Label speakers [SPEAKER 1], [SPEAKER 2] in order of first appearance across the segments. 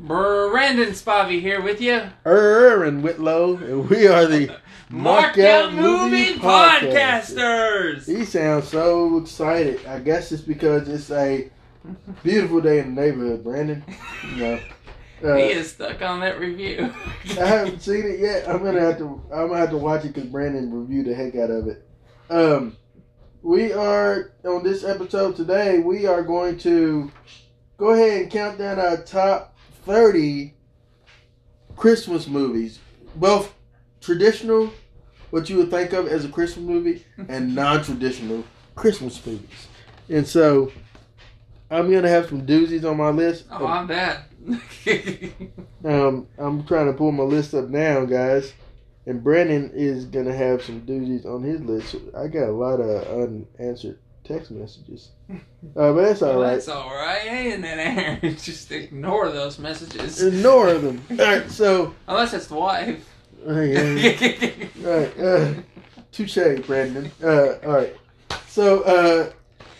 [SPEAKER 1] Brandon Spivey here with you.
[SPEAKER 2] And Whitlow, and we are the
[SPEAKER 1] Marked Out Movie Podcasters.
[SPEAKER 2] He sounds so excited. I guess it's because it's a beautiful day in the neighborhood, Brandon. No. Uh,
[SPEAKER 1] he is stuck on that review.
[SPEAKER 2] I haven't seen it yet. I'm gonna have to. I'm gonna have to watch it because Brandon reviewed the heck out of it. Um, we are on this episode today. We are going to go ahead and count down our top 30 Christmas movies, both traditional, what you would think of as a Christmas movie, and non-traditional Christmas movies. And so, I'm gonna have some doozies on my list.
[SPEAKER 1] Oh, I'm bad.
[SPEAKER 2] Um, I'm trying to pull my list up now, guys. And Brandon is gonna have some doozies on his list. I got a lot of unanswered text messages, uh, but that's all
[SPEAKER 1] Well,
[SPEAKER 2] right.
[SPEAKER 1] That's all right. Hey, and then Aaron, just ignore those messages.
[SPEAKER 2] Ignore them. All right, so
[SPEAKER 1] Unless it's the wife.
[SPEAKER 2] all right, uh, touche, Brandon. Uh, all right, so uh,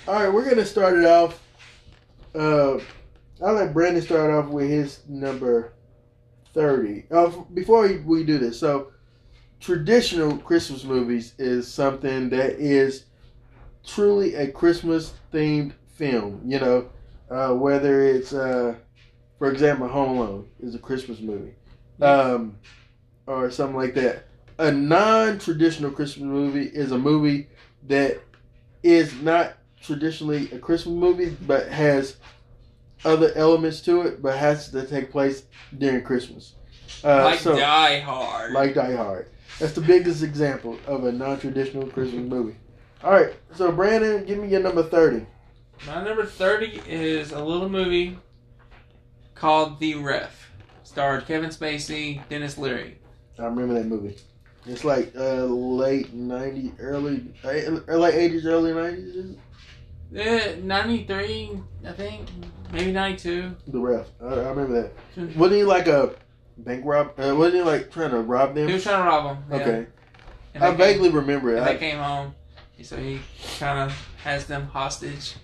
[SPEAKER 2] all right, we're gonna start it off. Uh, I'll let Brandon start off with his number thirty. Uh, before we- we do this, so traditional Christmas movies is something that is truly a Christmas themed film. You know, uh, whether it's, uh, for example, Home Alone is a Christmas movie, um, or something like that. A non-traditional Christmas movie is a movie that is not traditionally a Christmas movie, but has other elements to it, but has to take place during Christmas. Uh,
[SPEAKER 1] like
[SPEAKER 2] so-
[SPEAKER 1] Die Hard.
[SPEAKER 2] like Die Hard. That's the biggest example of a non-traditional Christmas movie. All right, so Brandon, give me your number thirty.
[SPEAKER 1] My number 30 is a little movie called The Ref. Starred Kevin Spacey, Denis Leary.
[SPEAKER 2] I remember that movie. It's like uh, late '90s, early, uh, late '80s, early '90s.
[SPEAKER 1] Uh, 93, I think. Maybe 92.
[SPEAKER 2] The ref. I, I remember that. Wasn't he like a bank rob? Uh, wasn't he like trying to rob them?
[SPEAKER 1] He was trying to rob them. yeah.
[SPEAKER 2] Okay, I vaguely remember it.
[SPEAKER 1] and they
[SPEAKER 2] I,
[SPEAKER 1] came home. So he kind of has them hostage.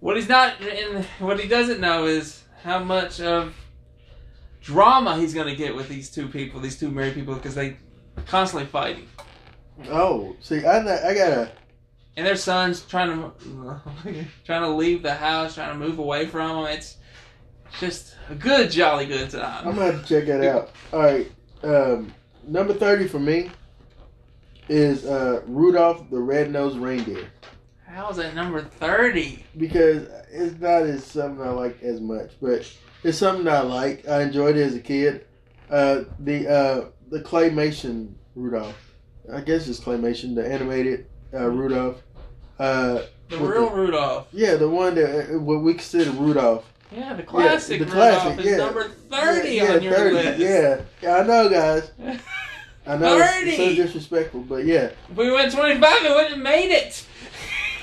[SPEAKER 1] What he's not in, what he doesn't know is how much of drama he's gonna get with these two people, these two married people, because they constantly fighting.
[SPEAKER 2] oh, see, I I gotta.
[SPEAKER 1] and their son's trying to trying to leave the house, trying to move away from them. It's just a good, jolly good time.
[SPEAKER 2] I'm gonna have to check that out. All right, um, number thirty for me is uh, Rudolph the Red-Nosed Reindeer.
[SPEAKER 1] How's that number thirty?
[SPEAKER 2] because it's not as something I like as much, but it's something I like. I enjoyed it as a kid. Uh, the uh, the claymation Rudolph, I guess it's claymation, the animated uh, Rudolph. Uh,
[SPEAKER 1] The real
[SPEAKER 2] the-
[SPEAKER 1] Rudolph.
[SPEAKER 2] yeah, the one that uh, what we consider Rudolph.
[SPEAKER 1] Yeah, the classic Yeah,
[SPEAKER 2] the
[SPEAKER 1] Rudolph
[SPEAKER 2] classic,
[SPEAKER 1] is
[SPEAKER 2] yeah.
[SPEAKER 1] number thirty
[SPEAKER 2] yeah,
[SPEAKER 1] on your
[SPEAKER 2] 30,
[SPEAKER 1] list.
[SPEAKER 2] Yeah, yeah, I know, guys. I know it's
[SPEAKER 1] 30.
[SPEAKER 2] so disrespectful, but yeah,
[SPEAKER 1] If we went twenty-five, it wouldn't have made it.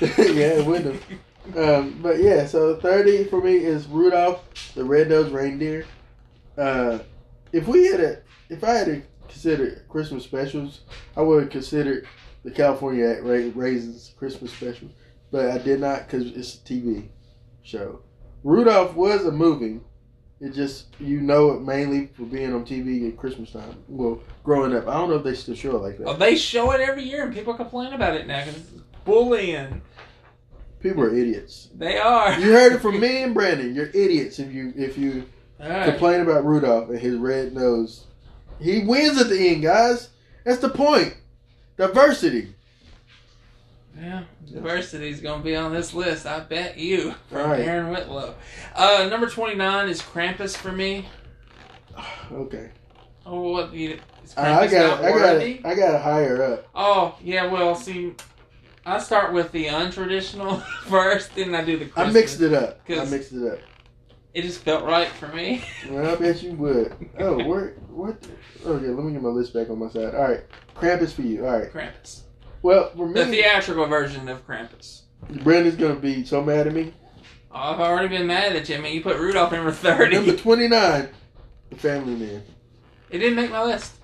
[SPEAKER 2] yeah, it wouldn't have. Um, but yeah, so thirty for me is Rudolph the Red-Nosed Reindeer. Uh, if we had a, if I had to consider Christmas specials, I would have considered the California Ra- Raisins Christmas special, but I did not because it's a TV show. Rudolph was a movie. It just you know it mainly for being on TV at Christmas time. Well, growing up, I don't know if they still show it like that.
[SPEAKER 1] Well, they show it every year, and people complain about it now because it's bullying.
[SPEAKER 2] People are idiots.
[SPEAKER 1] They are.
[SPEAKER 2] You heard it from me and Brandon. You're idiots if you if you
[SPEAKER 1] right.
[SPEAKER 2] complain about Rudolph and his red nose. He wins at the end, guys. That's the point. Diversity.
[SPEAKER 1] Yeah, diversity is going to be on this list. I bet you. From
[SPEAKER 2] right.
[SPEAKER 1] Aaron Whitlow. Uh, number 29 is Krampus for me.
[SPEAKER 2] Okay.
[SPEAKER 1] Oh, what? You, is Krampus
[SPEAKER 2] I, got
[SPEAKER 1] not
[SPEAKER 2] I got
[SPEAKER 1] worthy?
[SPEAKER 2] I got to higher up.
[SPEAKER 1] Oh, yeah, well, see, I start with the untraditional first, then I do the
[SPEAKER 2] I mixed it up. I mixed it up.
[SPEAKER 1] It just felt right for me.
[SPEAKER 2] Well, I bet you would. Oh, where what? Okay, let me get my list back on my side. All right, Krampus for you. All right.
[SPEAKER 1] Krampus.
[SPEAKER 2] Well, for
[SPEAKER 1] The theatrical version of Krampus.
[SPEAKER 2] Brandon's gonna be so mad at me.
[SPEAKER 1] Oh, I've already been mad at you. I mean, you put Rudolph number
[SPEAKER 2] Number
[SPEAKER 1] 30.
[SPEAKER 2] twenty nine, The Family Man.
[SPEAKER 1] It didn't make my list.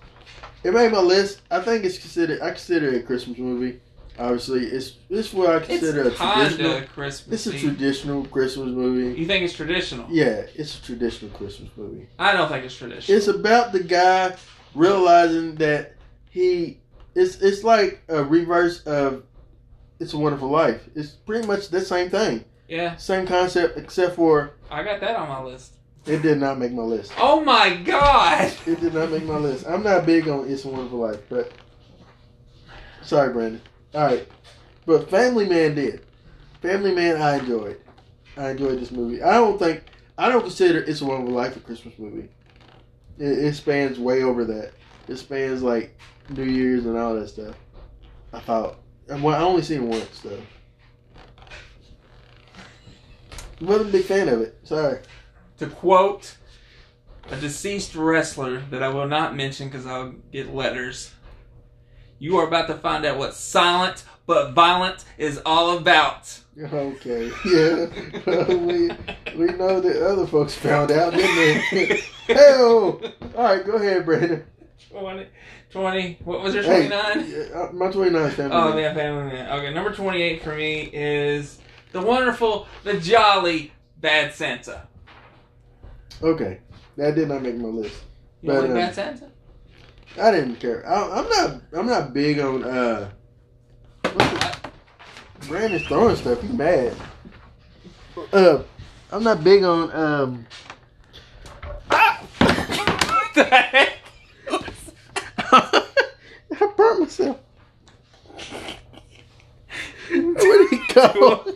[SPEAKER 2] It made my list. I think it's considered. I consider it a Christmas movie. Obviously, it's it's what I consider
[SPEAKER 1] It's
[SPEAKER 2] a traditional.
[SPEAKER 1] Christmas.
[SPEAKER 2] It's a traditional Christmas movie.
[SPEAKER 1] You think it's traditional?
[SPEAKER 2] Yeah, it's a traditional Christmas movie.
[SPEAKER 1] I don't think it's traditional.
[SPEAKER 2] It's about the guy realizing that he it's it's like a reverse of It's a Wonderful Life. It's pretty much the same thing,
[SPEAKER 1] yeah,
[SPEAKER 2] same concept, except for
[SPEAKER 1] I got that on my list.
[SPEAKER 2] it did not make my list.
[SPEAKER 1] Oh my god!
[SPEAKER 2] It did not make my list. I'm not big on It's a Wonderful Life, but sorry, Brandon. All right, but Family Man did. Family Man, I enjoyed. I enjoyed this movie. I don't think I don't consider It's a Wonderful Life a Christmas movie. It, it spans way over that. It spans like New Year's and all that stuff. I thought. and Well, I only seen once though. Wasn't a big fan of it. Sorry.
[SPEAKER 1] To quote a deceased wrestler that I will not mention because I'll get letters. You are about to find out what silent but violent is all about.
[SPEAKER 2] Okay. Yeah. we we know that other folks found out, didn't they? Hell. All right, go ahead, Brandon.
[SPEAKER 1] 20, 20 what was your 29?
[SPEAKER 2] yeah, uh, my 29 is family.
[SPEAKER 1] Oh,
[SPEAKER 2] Man.
[SPEAKER 1] yeah, Family Man. Okay, number 28 for me is the wonderful, the jolly Bad Santa.
[SPEAKER 2] Okay, that did not make my list.
[SPEAKER 1] You
[SPEAKER 2] But,
[SPEAKER 1] like
[SPEAKER 2] uh,
[SPEAKER 1] Bad Santa?
[SPEAKER 2] I didn't care. I, I'm not. I'm not big on. uh Brandon's throwing stuff. He's mad. Uh, I'm not big on. um
[SPEAKER 1] what the heck?
[SPEAKER 2] I myself. Where'd he go?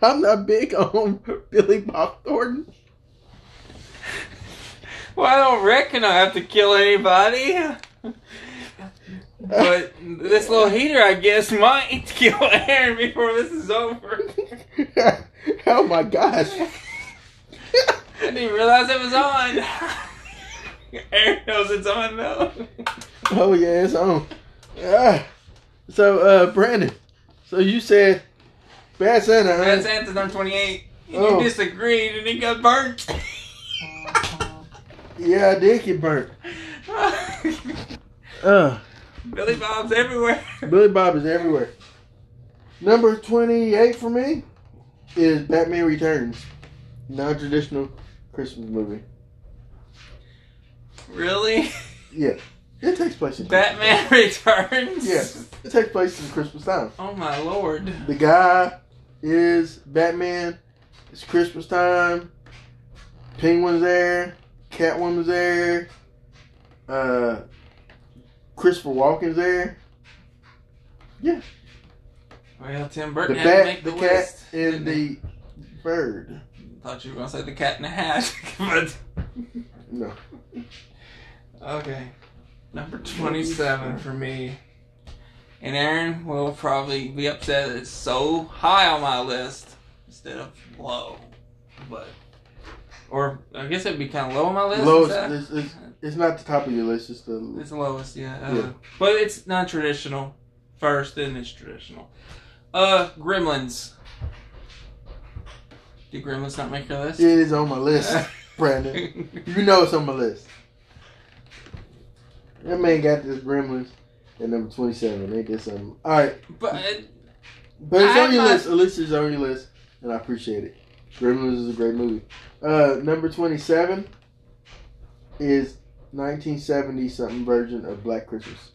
[SPEAKER 2] I'm not big on Billy Bob Thornton.
[SPEAKER 1] Well, I don't reckon I have to kill anybody. But this little heater, I guess, might kill Aaron before this is over.
[SPEAKER 2] oh my gosh.
[SPEAKER 1] I didn't realize it was on. Aaron knows it's on though.
[SPEAKER 2] Oh yeah, it's on. Ah. So uh Brandon, so you said Bad Santa, huh?
[SPEAKER 1] Bad Santa's number 28. You
[SPEAKER 2] Oh.
[SPEAKER 1] disagreed and he got burnt.
[SPEAKER 2] Yeah, I did get burnt. Uh
[SPEAKER 1] Billy Bob's everywhere.
[SPEAKER 2] Billy Bob is everywhere. Number twenty eight for me is Batman Returns. Non traditional Christmas movie.
[SPEAKER 1] Really?
[SPEAKER 2] Yeah. It takes place in
[SPEAKER 1] Batman Returns?
[SPEAKER 2] Yes. It takes place in Christmas time.
[SPEAKER 1] Oh my lord.
[SPEAKER 2] The guy is Batman. It's Christmas time. Penguin's there. Catwoman's there. Uh, Christopher Walken's there. Yeah.
[SPEAKER 1] Well, Tim
[SPEAKER 2] The
[SPEAKER 1] Burton had to
[SPEAKER 2] bat,
[SPEAKER 1] make
[SPEAKER 2] the,
[SPEAKER 1] the,
[SPEAKER 2] cat,
[SPEAKER 1] list.
[SPEAKER 2] and the bird.
[SPEAKER 1] Thought you were gonna say the cat in the hat, but
[SPEAKER 2] No.
[SPEAKER 1] Okay. Number twenty-seven for me. And Aaron will probably be upset that it's so high on my list instead of low. But or I guess it'd be kind of low on my list.
[SPEAKER 2] Lowest,
[SPEAKER 1] is
[SPEAKER 2] it's, it's, it's not the top of your list. It's the
[SPEAKER 1] It's the lowest, yeah. Uh,
[SPEAKER 2] Yeah.
[SPEAKER 1] But it's non traditional first, then it's traditional. Uh, Gremlins. Did Gremlins not make your list?
[SPEAKER 2] it is on my list, Brandon. You know it's on my list. That man got this Gremlins at number twenty-seven. They that something? All right.
[SPEAKER 1] but uh,
[SPEAKER 2] But it's
[SPEAKER 1] I
[SPEAKER 2] on your
[SPEAKER 1] have
[SPEAKER 2] list. At least it's on your list, and I appreciate it. Gremlins is a great movie. Uh, number twenty-seven is nineteen seventy something version of Black Christmas.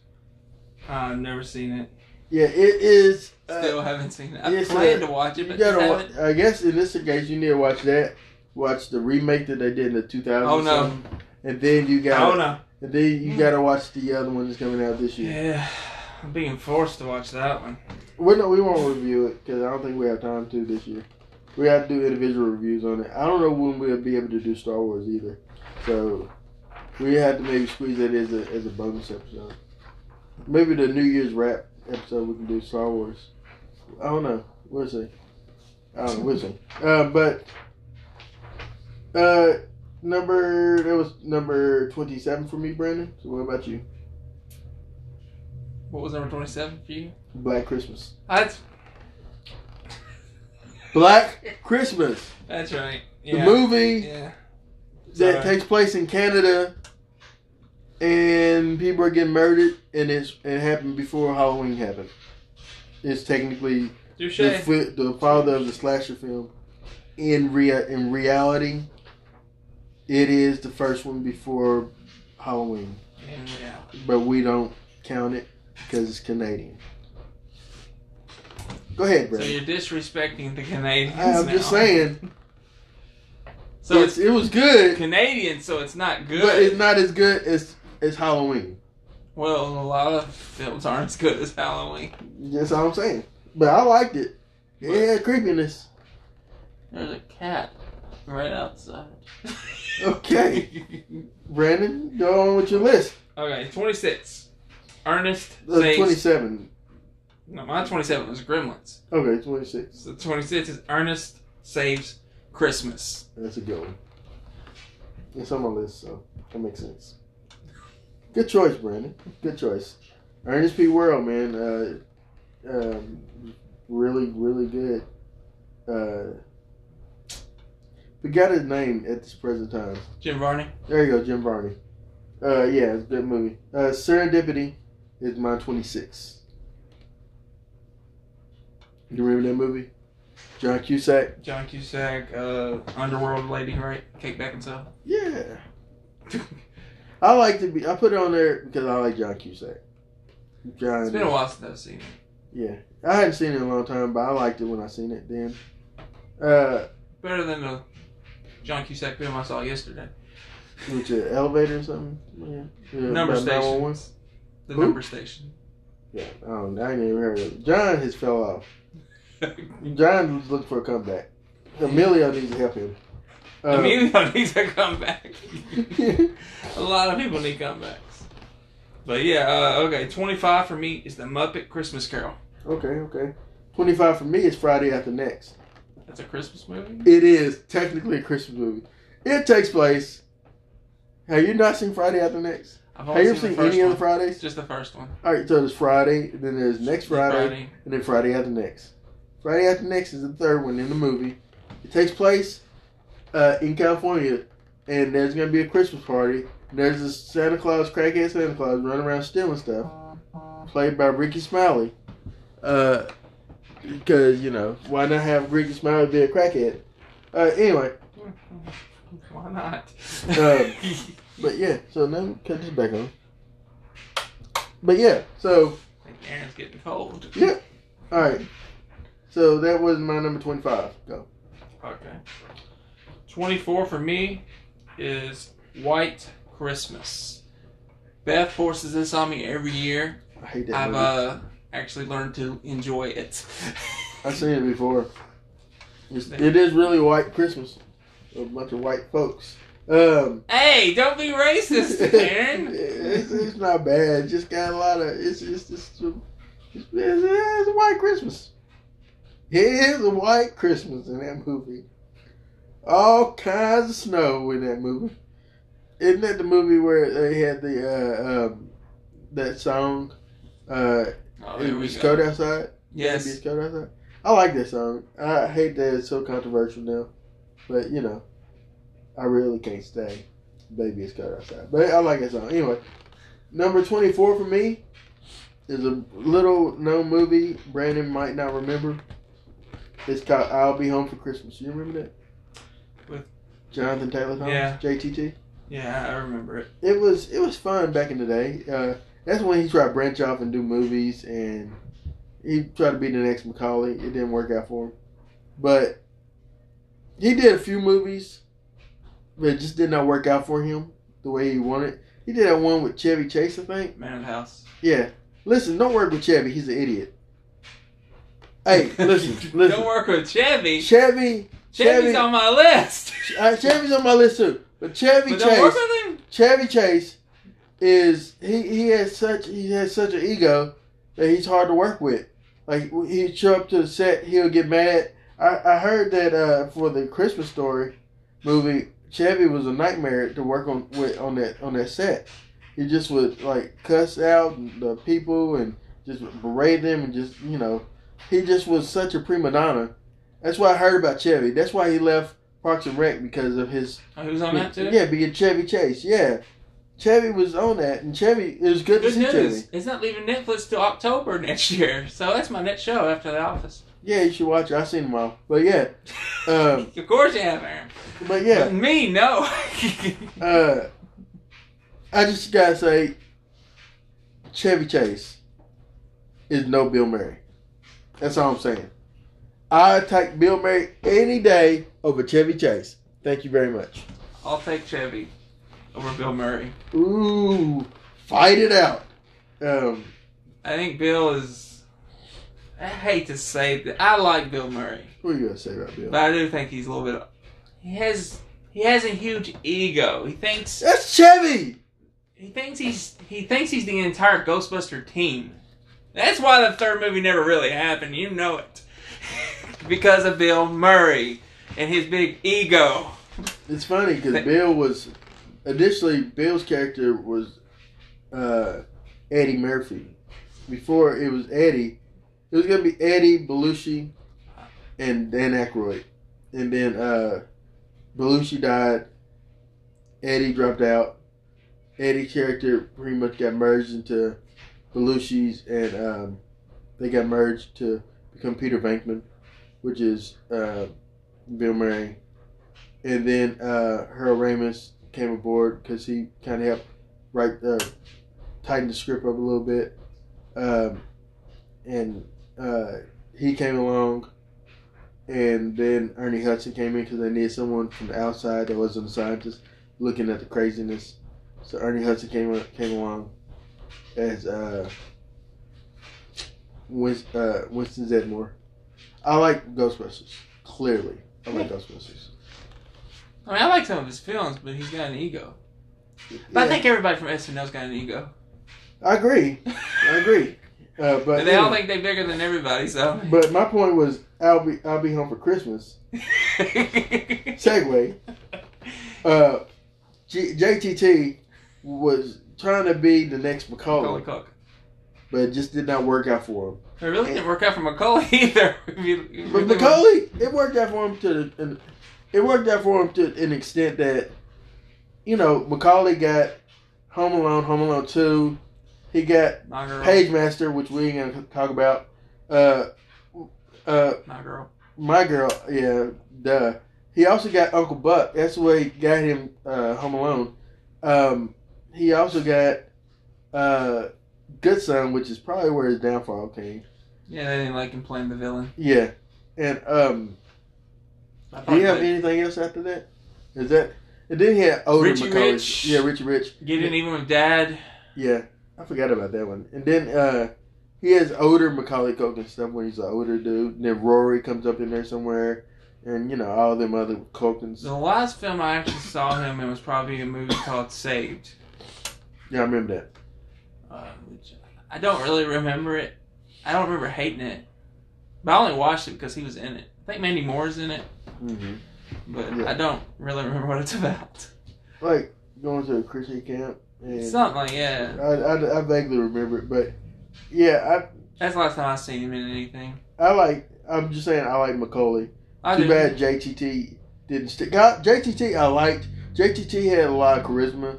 [SPEAKER 1] I've never seen it.
[SPEAKER 2] Yeah, it is. Uh,
[SPEAKER 1] Still haven't seen it. I
[SPEAKER 2] yes,
[SPEAKER 1] planned
[SPEAKER 2] uh,
[SPEAKER 1] to watch it,
[SPEAKER 2] you gotta.
[SPEAKER 1] just
[SPEAKER 2] Wa- I guess in this case, you need to watch that. Watch the remake that they did in the two thousand.
[SPEAKER 1] Oh no!
[SPEAKER 2] And then you got.
[SPEAKER 1] Oh no!
[SPEAKER 2] And then you gotta watch the other one that's coming out this year.
[SPEAKER 1] Yeah, I'm being forced to watch that one.
[SPEAKER 2] We no, we won't review it because I don't think we have time to this year. We have to do individual reviews on it. I don't know when we'll be able to do Star Wars either, so we have to maybe squeeze that as a as a bonus episode. Maybe the New Year's wrap episode we can do Star Wars. I don't know. We'll see. I don't know. We'll see. Uh, but uh, number that was number twenty seven for me, Brandon. So what about you?
[SPEAKER 1] What was number twenty-seven for you?
[SPEAKER 2] Black Christmas.
[SPEAKER 1] That's
[SPEAKER 2] Black Christmas.
[SPEAKER 1] that's right.
[SPEAKER 2] The movie
[SPEAKER 1] Yeah.
[SPEAKER 2] that
[SPEAKER 1] Sorry.
[SPEAKER 2] takes place in Canada, and people are getting murdered, and it's it happened before Halloween happened. It's technically the, the father of the slasher film. In rea- in reality, it is the first one before Halloween,
[SPEAKER 1] reality.
[SPEAKER 2] but we don't count it because it's Canadian. Go ahead,
[SPEAKER 1] bro.
[SPEAKER 2] So
[SPEAKER 1] you're disrespecting the Canadians.
[SPEAKER 2] I'm
[SPEAKER 1] now.
[SPEAKER 2] just saying,
[SPEAKER 1] So
[SPEAKER 2] it's,
[SPEAKER 1] it's
[SPEAKER 2] it was good,
[SPEAKER 1] Canadian, so it's not good.
[SPEAKER 2] but it's not as good as as Halloween.
[SPEAKER 1] well, a lot of films aren't as good as Halloween.
[SPEAKER 2] That's all I'm saying. But I liked it. Had creepiness.
[SPEAKER 1] There's a cat right outside.
[SPEAKER 2] Okay. Brandon, go on with your list.
[SPEAKER 1] okay, 26. Ernest
[SPEAKER 2] Uh,
[SPEAKER 1] saves.
[SPEAKER 2] 27.
[SPEAKER 1] No, my 27 was Gremlins.
[SPEAKER 2] Okay, 26.
[SPEAKER 1] So 26 is Ernest saves Christmas.
[SPEAKER 2] That's a good one. It's on my list, so that makes sense. Good choice, Brandon. Good choice. Ernest P. Worrell, man. Uh, um, really, really good. Uh, forgot his name at this present time.
[SPEAKER 1] Jim Varney.
[SPEAKER 2] There you go, Jim Varney. Uh, yeah, it's a good movie. Uh, Serendipity is my 26. You remember that movie? John Cusack?
[SPEAKER 1] John Cusack, uh, Underworld lady, right? Kate Beckinsale.
[SPEAKER 2] Yeah. I like to be. I put it on there because I like John Cusack. John.
[SPEAKER 1] It's been a while since I've seen it.
[SPEAKER 2] Yeah, I hadn't seen it in a long time, but I liked it when I seen it then. Uh,
[SPEAKER 1] Better than the John Cusack film I saw yesterday.
[SPEAKER 2] which uh, elevator or something. Yeah. Yeah,
[SPEAKER 1] Number station. The
[SPEAKER 2] Who?
[SPEAKER 1] number station.
[SPEAKER 2] Yeah, I don't. I ain't even heard it. John has fell off. John was looking for a comeback. Emilio needs to help him. Uh,
[SPEAKER 1] Emilio needs to come back. a lot of people need comebacks. But yeah, uh, okay, 25 for me is the Muppet Christmas Carol.
[SPEAKER 2] okay, okay. Twenty-five for me is Friday after next.
[SPEAKER 1] That's a Christmas movie?
[SPEAKER 2] It is technically a Christmas movie. It takes place. Have you not seen Friday After Next?
[SPEAKER 1] I've
[SPEAKER 2] Have you ever
[SPEAKER 1] seen
[SPEAKER 2] seen any of the Fridays?
[SPEAKER 1] Just the first one.
[SPEAKER 2] All right, so there's Friday, then there's next Friday,
[SPEAKER 1] Friday.
[SPEAKER 2] and then Friday After Next. Friday After Next is the third one in the movie. It takes place uh, in California, and there's gonna be a Christmas party. There's this Santa Claus, crackhead Santa Claus, running around stealing stuff, played by Rickey Smiley. Uh, because you know why not have Rickey Smiley be a crackhead? Uh, anyway,
[SPEAKER 1] Why not?
[SPEAKER 2] Um, but yeah, so now cut this back on. But yeah, so
[SPEAKER 1] Aaron's getting cold.
[SPEAKER 2] Yeah. all right, so that was my number twenty-five. Go.
[SPEAKER 1] Okay. 24 for me is White Christmas. Beth forces this on me every year.
[SPEAKER 2] I hate that
[SPEAKER 1] I've
[SPEAKER 2] movie.
[SPEAKER 1] uh, actually learn to enjoy it.
[SPEAKER 2] I've seen it before. It's, it is really white Christmas. A bunch of white folks. Um,
[SPEAKER 1] hey, don't be racist, Aaron.
[SPEAKER 2] it's, it's not bad. It's just got a lot of. It's it's just. It's, it's, it's a white Christmas. It is a white Christmas in that movie. All kinds of snow in that movie. Isn't that the movie where they had the uh, um, that song? Uh,
[SPEAKER 1] Oh,
[SPEAKER 2] it was
[SPEAKER 1] go.
[SPEAKER 2] cold outside.
[SPEAKER 1] Yes.
[SPEAKER 2] It's cold outside. I like that song. I hate that it's so controversial now, but you know, I really can't stay. Baby, it's cold outside. But I like that song. Anyway, number twenty-four for me is a little known movie. Brandon might not remember. It's called "I'll Be Home for Christmas." You remember that?
[SPEAKER 1] With-
[SPEAKER 2] Jonathan Taylor Thomas,
[SPEAKER 1] Yeah.
[SPEAKER 2] JTT.
[SPEAKER 1] Yeah, I remember it.
[SPEAKER 2] It was it was fun back in the day. Uh, that's when he tried to branch off and do movies, and he tried to be the next Macaulay. It didn't work out for him, but he did a few movies, but it just did not work out for him the way he wanted. He did that one with Chevy Chase, I think.
[SPEAKER 1] Man of the House.
[SPEAKER 2] Yeah. Listen, don't work with Chevy. He's an idiot. Hey, listen, listen.
[SPEAKER 1] Don't work with Chevy.
[SPEAKER 2] Chevy,
[SPEAKER 1] Chevy's
[SPEAKER 2] Chevy-
[SPEAKER 1] on my list.
[SPEAKER 2] uh, Chevy's on my list too, but Chevy
[SPEAKER 1] But don't work
[SPEAKER 2] Chase.
[SPEAKER 1] with him.
[SPEAKER 2] Chevy Chase is he he has such he has such an ego that he's hard to work with. Like he'd show up to the set, he'll get mad. I, I heard that uh, for the Christmas Story movie, Chevy was a nightmare to work on with on that on that set. He just would like cuss out the people and just berate them and just you know he just was such a prima donna. That's why I heard about Chevy. That's why he left Parks and Rec because of his
[SPEAKER 1] Oh, who's on that too?
[SPEAKER 2] yeah, being Chevy Chase. Yeah, Chevy was on that, and Chevy it was good,
[SPEAKER 1] Good
[SPEAKER 2] to see
[SPEAKER 1] news.
[SPEAKER 2] Chevy.
[SPEAKER 1] It's not leaving Netflix till October next year, so that's my next show after The Office.
[SPEAKER 2] Yeah, you should watch it. I've seen them all, but yeah, um,
[SPEAKER 1] of course you have, Aaron.
[SPEAKER 2] but yeah,
[SPEAKER 1] But me, no.
[SPEAKER 2] uh, I just gotta say, Chevy Chase is no Bill Murray. That's all I'm saying. I take Bill Murray any day over Chevy Chase. Thank you very much.
[SPEAKER 1] I'll take Chevy over Bill Murray.
[SPEAKER 2] Ooh, fight it out. Um,
[SPEAKER 1] I think Bill is. I hate to say that. I like Bill Murray,
[SPEAKER 2] what are you gonna say about Bill?
[SPEAKER 1] but I do think he's a little bit. He has. He has a huge ego. He thinks.
[SPEAKER 2] That's Chevy.
[SPEAKER 1] He thinks he's. He thinks he's the entire Ghostbuster team. That's why the third movie never really happened. You know it, because of Bill Murray and his big ego.
[SPEAKER 2] It's funny because Bill was initially Bill's character was uh, Eddie Murphy. Before it was Eddie, it was gonna be Eddie Belushi and Dan Aykroyd, and then uh, Belushi died. Eddie dropped out. Eddie's character pretty much got merged into Belushi's, and um, they got merged to become Peter Venkman, which is uh, Bill Murray and then uh, Harold Ramis came aboard because he kind of helped write, uh, tighten the script up a little bit, um, and uh, he came along, and then Ernie Hudson came in because they needed someone from the outside that wasn't a scientist looking at the craziness. So Ernie Hudson came came along as uh, Winston, uh, Winston Zeddemore. I like Ghostbusters. Clearly, I like Ghostbusters.
[SPEAKER 1] I mean, I like some of his films, but he's got an ego. But I think everybody from SNL's got an ego.
[SPEAKER 2] I agree. I agree. Uh, but
[SPEAKER 1] And they all think they're bigger than everybody, so.
[SPEAKER 2] but my point was, I'll be I'll be home for Christmas. Segue. Uh, G- JTT was trying to be the next
[SPEAKER 1] Macaulay
[SPEAKER 2] Macaulay, but it just did not work out for him.
[SPEAKER 1] It really didn't work out for Macaulay either. If you- if you
[SPEAKER 2] But Macaulay, it worked out for him to it worked out for him to an extent that, you know, Macaulay got Home Alone, Home Alone Two. He got
[SPEAKER 1] My girl.
[SPEAKER 2] Pagemaster, which we ain't gonna talk about. Uh, uh,
[SPEAKER 1] My girl.
[SPEAKER 2] My girl, yeah, duh. He also got Uncle Buck. That's where he got him uh, Home Alone. Um, he also got uh, Good Son, which is probably where his downfall came.
[SPEAKER 1] Yeah, they didn't like him playing the villain.
[SPEAKER 2] Yeah, and um, do you have
[SPEAKER 1] that-
[SPEAKER 2] anything else after that? Is that? And then he had older
[SPEAKER 1] Richie
[SPEAKER 2] Macaulay.
[SPEAKER 1] Rich.
[SPEAKER 2] Yeah, Richie Rich.
[SPEAKER 1] Getting even with Dad.
[SPEAKER 2] Yeah, I forgot about that one. And then uh, he has older Macaulay Culkin stuff when he's an older dude. And then Rory comes up in there somewhere, and you know all them other Culkins.
[SPEAKER 1] The last film I actually saw him in was probably a movie called Saved.
[SPEAKER 2] Yeah, I remember that.
[SPEAKER 1] Uh, which I don't really remember it. I don't remember hating it. But I only watched it because he was in it. I think Mandy Moore's in it,
[SPEAKER 2] hmm
[SPEAKER 1] but
[SPEAKER 2] Yeah.
[SPEAKER 1] I don't really remember what it's about.
[SPEAKER 2] Like going to a Christian camp, and
[SPEAKER 1] Something like, yeah.
[SPEAKER 2] I, I, I vaguely remember it, but yeah,
[SPEAKER 1] That's the last time I've seen him in anything.
[SPEAKER 2] I I like. I'm just saying I like Macaulay.
[SPEAKER 1] I
[SPEAKER 2] Too
[SPEAKER 1] do.
[SPEAKER 2] bad JTT didn't stick. God, JTT I liked. JTT had a lot of charisma,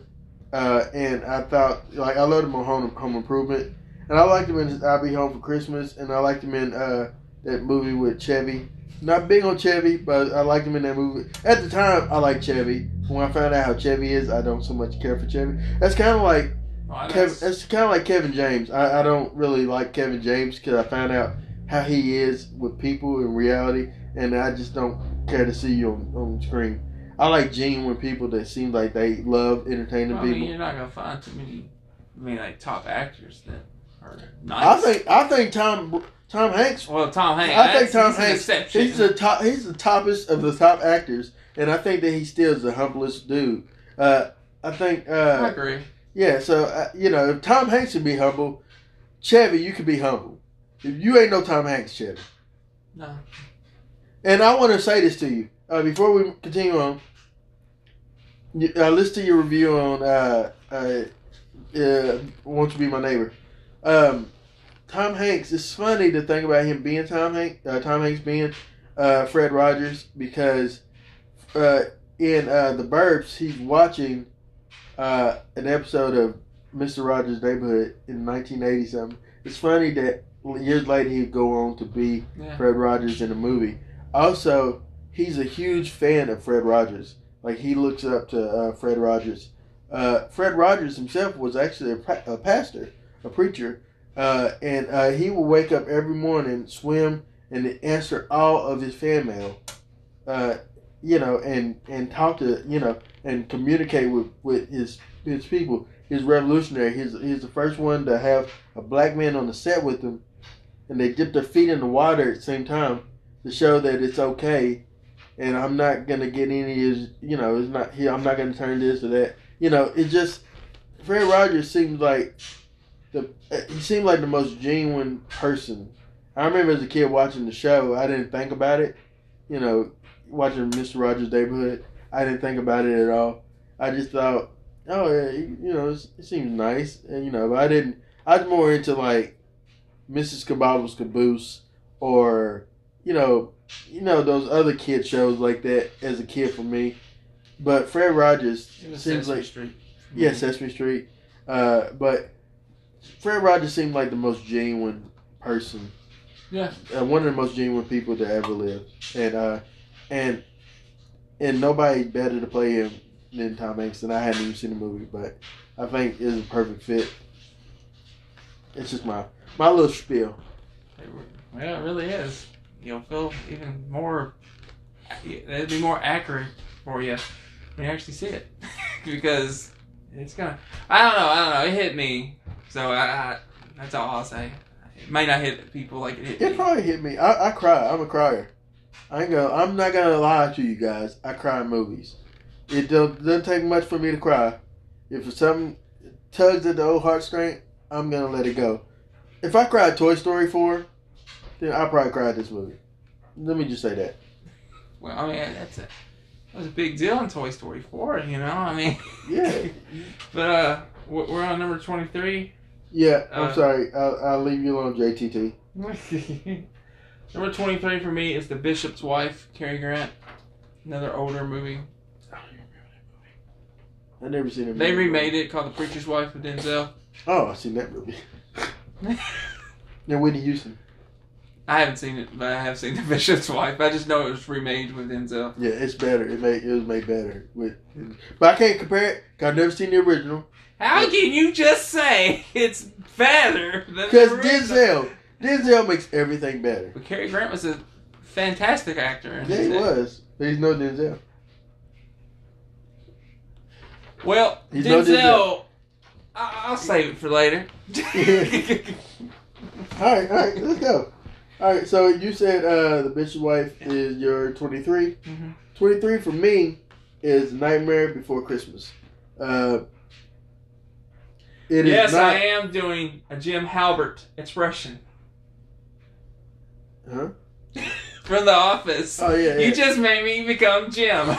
[SPEAKER 2] uh, and I thought like I loved him on Home, Home Improvement, and I liked him in I'll Be Home for Christmas, and I liked him in uh, that movie with Chevy. Not big on Chevy, but I liked him in that movie. At the time, I liked Chevy. When I found out how Chevy is, I don't so much care for Chevy. That's kind of like
[SPEAKER 1] Well,
[SPEAKER 2] Kevin,
[SPEAKER 1] that's-
[SPEAKER 2] it's kind of like Kevin James. I, I don't really like Kevin James because I found out how he is with people in reality, and I just don't care to see you on, on screen. I like genuine people that seem like they love entertaining
[SPEAKER 1] I mean,
[SPEAKER 2] people.
[SPEAKER 1] you're not gonna find too many. I mean, like top actors that are
[SPEAKER 2] I think I think Tom Tom Hanks.
[SPEAKER 1] Well, Tom Hanks.
[SPEAKER 2] I think Tom
[SPEAKER 1] he's an
[SPEAKER 2] Hanks. He's the top. He's the toppest of the top actors, and I think that he still is the humblest dude. Uh, I think.
[SPEAKER 1] I
[SPEAKER 2] Uh,
[SPEAKER 1] agree.
[SPEAKER 2] Yeah, so uh, you know, if Tom Hanks can be humble, Chevy, you can be humble. If you ain't no Tom Hanks, Chevy.
[SPEAKER 1] No.
[SPEAKER 2] And I want to say this to you uh, before we continue on. You, uh, listen to your review on uh, uh, uh, "Won't You Be My Neighbor." Um, Tom Hanks. It's funny to think about him being Tom Hanks. Uh, Tom Hanks being uh, Fred Rogers because uh, in uh, the Burbs he's watching uh, an episode of Mister Rogers' Neighborhood in 1980 something. It's funny that years later he'd go on to be
[SPEAKER 1] Yeah.
[SPEAKER 2] Fred Rogers in the movie. Also, he's a huge fan of Fred Rogers. Like he looks up to uh, Fred Rogers. Uh, Fred Rogers himself was actually a, pa- a pastor, a preacher, uh, and uh, he would wake up every morning, swim, and answer all of his fan mail. Uh, you know, and and talk to you know, and communicate with with his his people. He's revolutionary. He's he's the first one to have a black man on the set with him, and they dip their feet in the water at the same time to show that it's okay. And I'm not gonna get any of you know, it's not. I'm not gonna turn this or that. You know, it just Fred Rogers seems like the uh, he seemed like the most genuine person. I remember as a kid watching the show. I didn't think about it. You know, watching Mister Rogers' Neighborhood. I didn't think about it at all. I just thought, oh yeah, you know, it seems nice, and you know, but I didn't. I was more into like Mrs. Cabobble's Caboose or you know, you know those other kid shows like that as a kid for me. But Fred Rogers seems
[SPEAKER 1] Sesame
[SPEAKER 2] like
[SPEAKER 1] Street.
[SPEAKER 2] yeah, Sesame Street. Uh, but Fred Rogers seemed like the most genuine person.
[SPEAKER 1] Yeah.
[SPEAKER 2] Uh, one of the most genuine people to ever live, and uh, and and nobody better to play him than Tom Hanks. And I hadn't even seen the movie, but I think it's a perfect fit. It's just my my little spiel.
[SPEAKER 1] It Well, it really is. You'll feel even more. It'd be more accurate for you when you actually see it, because it's gonna. I don't know. I don't know. It hit me, so I. I that's all I'll say. It might not hit people like it hit me.
[SPEAKER 2] It
[SPEAKER 1] me.
[SPEAKER 2] probably hit me. I, I cry. I'm a crier. I ain't gonna. I'm not gonna lie to you guys. I cry in movies. It don't, doesn't take much for me to cry. If something tugs at the old heartstring, I'm gonna let it go. If I cried Toy Story 4, then I probably cried this movie. Let me just say that.
[SPEAKER 1] Well, I mean, that's a that was a big deal in Toy Story four. You know, I mean.
[SPEAKER 2] Yeah.
[SPEAKER 1] but uh, we're we're on number twenty three.
[SPEAKER 2] Yeah. I'm
[SPEAKER 1] Uh,
[SPEAKER 2] sorry. I'll, I'll leave you alone, JTT.
[SPEAKER 1] Number 23 for me is The Bishop's Wife, Cary Grant. Another older movie.
[SPEAKER 2] I never seen it.
[SPEAKER 1] They remade it called The Preacher's Wife with Denzel.
[SPEAKER 2] Oh, I seen that movie. And Whitney Houston.
[SPEAKER 1] I haven't seen it, but I have seen The Bishop's Wife. I just know it was remade with Denzel.
[SPEAKER 2] Yeah, it's better. It made it was made better with, but I can't compare it. 'cause I've never seen the original.
[SPEAKER 1] How can you just say it's better than
[SPEAKER 2] Because? Denzel, Denzel makes everything better.
[SPEAKER 1] But Cary Grant was a fantastic actor.
[SPEAKER 2] Yeah, he
[SPEAKER 1] day.
[SPEAKER 2] was, but he's no Denzel.
[SPEAKER 1] Well,
[SPEAKER 2] He's no
[SPEAKER 1] Denzel,
[SPEAKER 2] Denzel.
[SPEAKER 1] I- I'll save it for later.
[SPEAKER 2] All right, all right, let's go. All right, so you said uh, the Bishop's Wife is your twenty three.
[SPEAKER 1] Mhm.
[SPEAKER 2] Twenty three for me is Nightmare Before Christmas. Uh, it is
[SPEAKER 1] yes,
[SPEAKER 2] not.
[SPEAKER 1] I am doing a Jim Halpert expression
[SPEAKER 2] Huh?
[SPEAKER 1] from The Office.
[SPEAKER 2] Oh yeah, yeah.
[SPEAKER 1] You just made me become Jim.